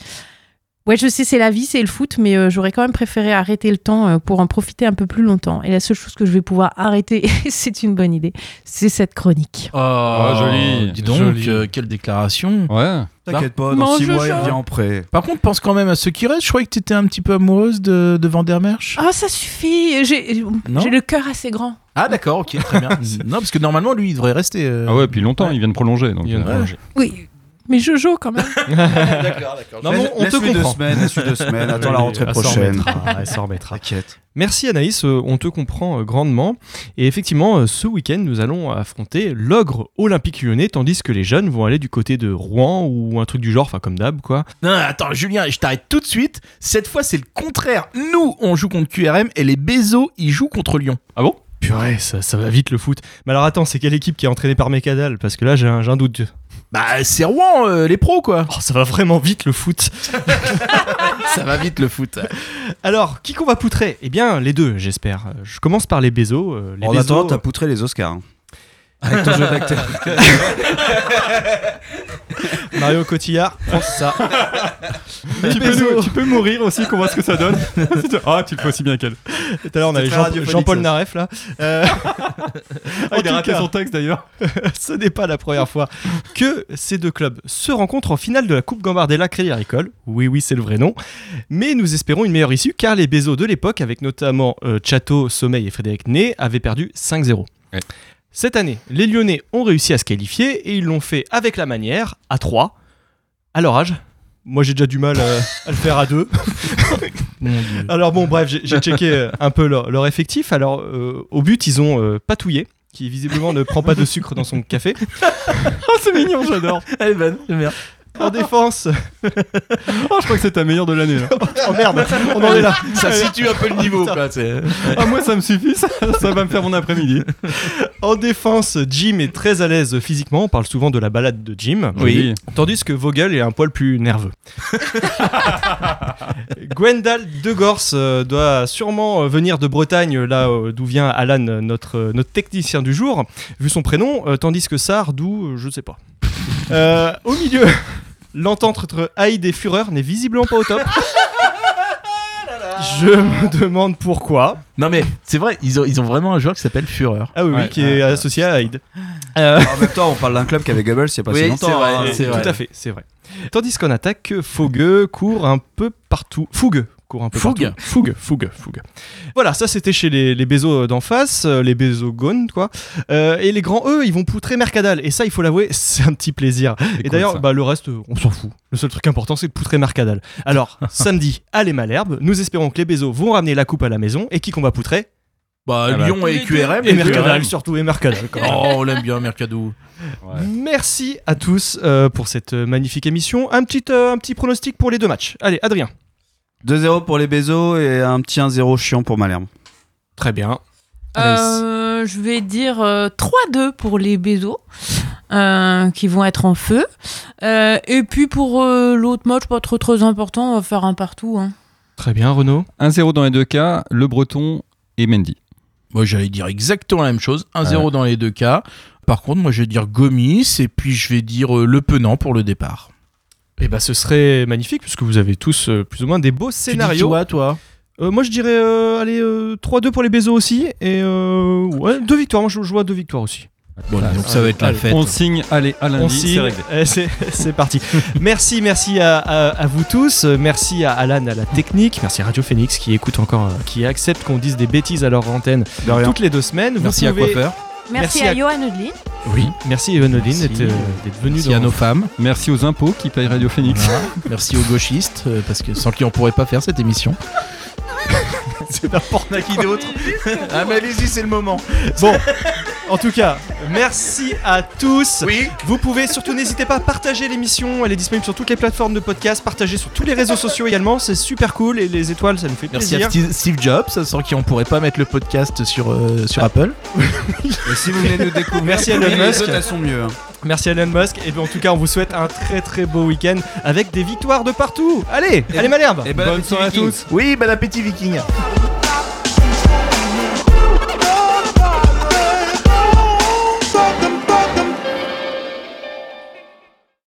Ouais, je sais, c'est la vie, c'est le foot, mais euh, j'aurais quand même préféré arrêter le temps euh, pour en profiter un peu plus longtemps. Et la seule chose que je vais pouvoir arrêter, et c'est une bonne idée, c'est cette chronique. Oh, joli, Dis donc, joli. euh, quelle déclaration. Ouais. T'inquiète pas, dans Mange 6 mois, il revient en prêt. Par contre, pense quand même à ceux qui restent. Je croyais que tu étais un petit peu amoureuse de, de Vandermerch. Ah, ça suffit, j'ai le cœur assez grand. Ah, d'accord, ok, très bien. non, parce que normalement, lui, il devrait rester. euh, Ah ouais, puis longtemps, Ouais. il vient de prolonger. Donc, Il vient de prolonger. Oui, mais Jojo quand même. D'accord, d'accord. Non, mais on- on te Laisse-lui deux comprend. semaines, laisse-lui deux semaines, attends la rentrée elle s'en prochaine. remettra, elle s'en remettra. T'inquiète. Merci Anaïs, euh, on te comprend euh, grandement. Et effectivement, euh, ce week-end, nous allons affronter l'ogre olympique lyonnais, tandis que les jeunes vont aller du côté de Rouen ou un truc du genre, enfin comme d'hab, quoi. Non, attends, Julien, je t'arrête tout de suite. Cette fois, c'est le contraire. Nous, on joue contre QRM et les Bezos, ils jouent contre Lyon. Ah bon? Purée, ça, ça va vite le foot. Mais alors attends, c'est quelle équipe qui est entraînée par Mekadal Parce que là, j'ai un, j'ai un doute. Bah, c'est Rouen, euh, les pros, quoi. Oh, ça va vraiment vite le foot. Ça va vite, le foot. Alors, qui qu'on va poutrer? Eh bien, les deux, j'espère. Je commence par les Bezos. euh, les En Bezos, attendant, t'as poutré les Oscars. hein. Avec ton jeu d'acteur. Mario Cotillard, prends ça. tu, peux nous- tu peux mourir aussi, qu'on voit ce que ça donne. ah, tu le fais aussi bien qu'elle. Tout à l'heure, on avait très Jean- radiophonique, Jean-Paul ça. Naref, là. Euh, Ah, il a raté cas. son texte d'ailleurs. ce n'est pas la première fois que ces deux clubs se rencontrent en finale de la Coupe Gambardella Crédit Agricole. Oui, oui, c'est le vrai nom. Mais nous espérons une meilleure issue car les Bezos de l'époque, avec notamment euh, Chateau, Sommeil et Frédéric Ney, avaient perdu 5-0. Ouais. Cette année, les Lyonnais ont réussi à se qualifier et ils l'ont fait avec la manière, à 3, à leur âge. Moi, j'ai déjà du mal euh, à le faire à 2. Alors bon, bref, j'ai checké euh, un peu leur, leur effectif. Alors, euh, au but, ils ont euh, Patouillet, qui visiblement ne prend pas de sucre dans son café. Oh, c'est mignon, j'adore. Elle est bonne, j'aime bien. En défense, Oh, je crois que c'est ta meilleure de l'année. là. oh merde, on en est là. Ça situe un peu le niveau, quoi. Ah, moi, ça me suffit, ça, ça va me faire mon après-midi. En défense, Jim est très à l'aise physiquement. On parle souvent de la balade de Jim. Oui. Tandis que Vogel est un poil plus nerveux. Gwendal de Gors euh, doit sûrement euh, venir de Bretagne, là euh, d'où vient Alan, notre, notre technicien du jour, vu son prénom, tandis que Sar, d'où, euh, je sais pas. Euh, au milieu, l'entente entre Hyde et Führer n'est visiblement pas au top. Je me demande pourquoi. Non, mais c'est vrai, ils ont, ils ont vraiment un joueur qui s'appelle Führer. Ah oui, oui, Ouais. qui est associé à Hyde. Euh, En même temps, on parle d'un club qui avait Goebbels il y a pas Oui, si c'est longtemps. vrai. hein. c'est tout vrai. à fait, c'est vrai. Tandis qu'en attaque, Fougue court un peu partout. Fougue court un peu Fougue. partout. Fougue, Fougue, Fougue. Voilà, ça c'était chez les, les Bezos d'en face, euh, les Bezogones, quoi. Euh, et les grands, eux, ils vont poutrer Mercadal. Et ça, il faut l'avouer, c'est un petit plaisir. Et cool, d'ailleurs, bah, le reste, euh, on s'en fout. Le seul truc important, c'est de poutrer Mercadal. Alors, samedi, à les Malherbes, nous espérons que les Bezos vont ramener la coupe à la maison. Et qui qu'on va poutrer? Bah, Ah bah, Lyon et QRM. Et Mercadal, QRM. surtout, et Mercadal. quand même. Oh, on l'aime bien, Mercado. Merci à tous euh, pour cette euh, magnifique émission. Un petit, euh, un petit pronostic pour les deux matchs. Allez, Adrien. 2-0 pour les Bezos et un petit 1-0 chiant pour Malherbe. Très bien. Euh, je vais dire euh, 3-2 pour les Bezos, euh, qui vont être en feu. Euh, et puis pour euh, l'autre match, pas trop trop important, on va faire un partout. hein. Très bien, Renaud. 1-0 dans les deux cas, Le Breton et Mendy. Moi, j'allais dire exactement la même chose. 1-0 Ouais. dans les deux cas. Par contre, moi, je vais dire Gomis et puis je vais dire euh, Le Penant pour le départ. Eh ben, ce serait magnifique puisque vous avez tous euh, plus ou moins des beaux Tu dis scénarios. quoi, toi Euh, moi, je dirais euh, allez, euh, 3-2 pour les Bezos aussi. Et euh, ouais, deux victoires. Moi, je, je vois deux victoires aussi. Bon, donc ça va être la Allez, fête. On signe, allez, à On lundi, signe. c'est réglé. Eh, C'est parti. merci, merci à, à- à vous tous. Merci à Alan à la technique. Merci à Radio Phoenix qui écoute encore, qui accepte qu'on dise des bêtises à leur antenne toutes les deux semaines. Vous Merci à Coiffeur. Merci, Merci à, à- Johan Odlin. Oui, merci Odin Merci. d'être euh, venu Merci dans à nos femmes. Merci aux impôts qui payent Radio Phoenix. Voilà. Merci aux gauchistes, euh, parce que sans qui on pourrait pas faire cette émission. C'est n'importe qui d'autre. Ah, mais allez-y, c'est le moment. Bon, en tout cas, merci à tous. Oui. Vous pouvez surtout n'hésitez pas à partager l'émission. Elle est disponible sur toutes les plateformes de podcast. Partagez sur tous les réseaux sociaux également. C'est super cool et les étoiles, ça nous fait Merci plaisir. à Steve Jobs, sans qui on pourrait pas mettre le podcast sur, euh, sur Apple. Et si vous venez nous découvrir, Merci à Elon les Musk. autres, elles sont mieux. Merci Elon Musk. Et bien en tout cas, on vous souhaite un très très beau week-end avec des victoires de partout. Allez, allez Malherbe. Et bon Bonne soirée à tous. Oui, bon appétit, Viking.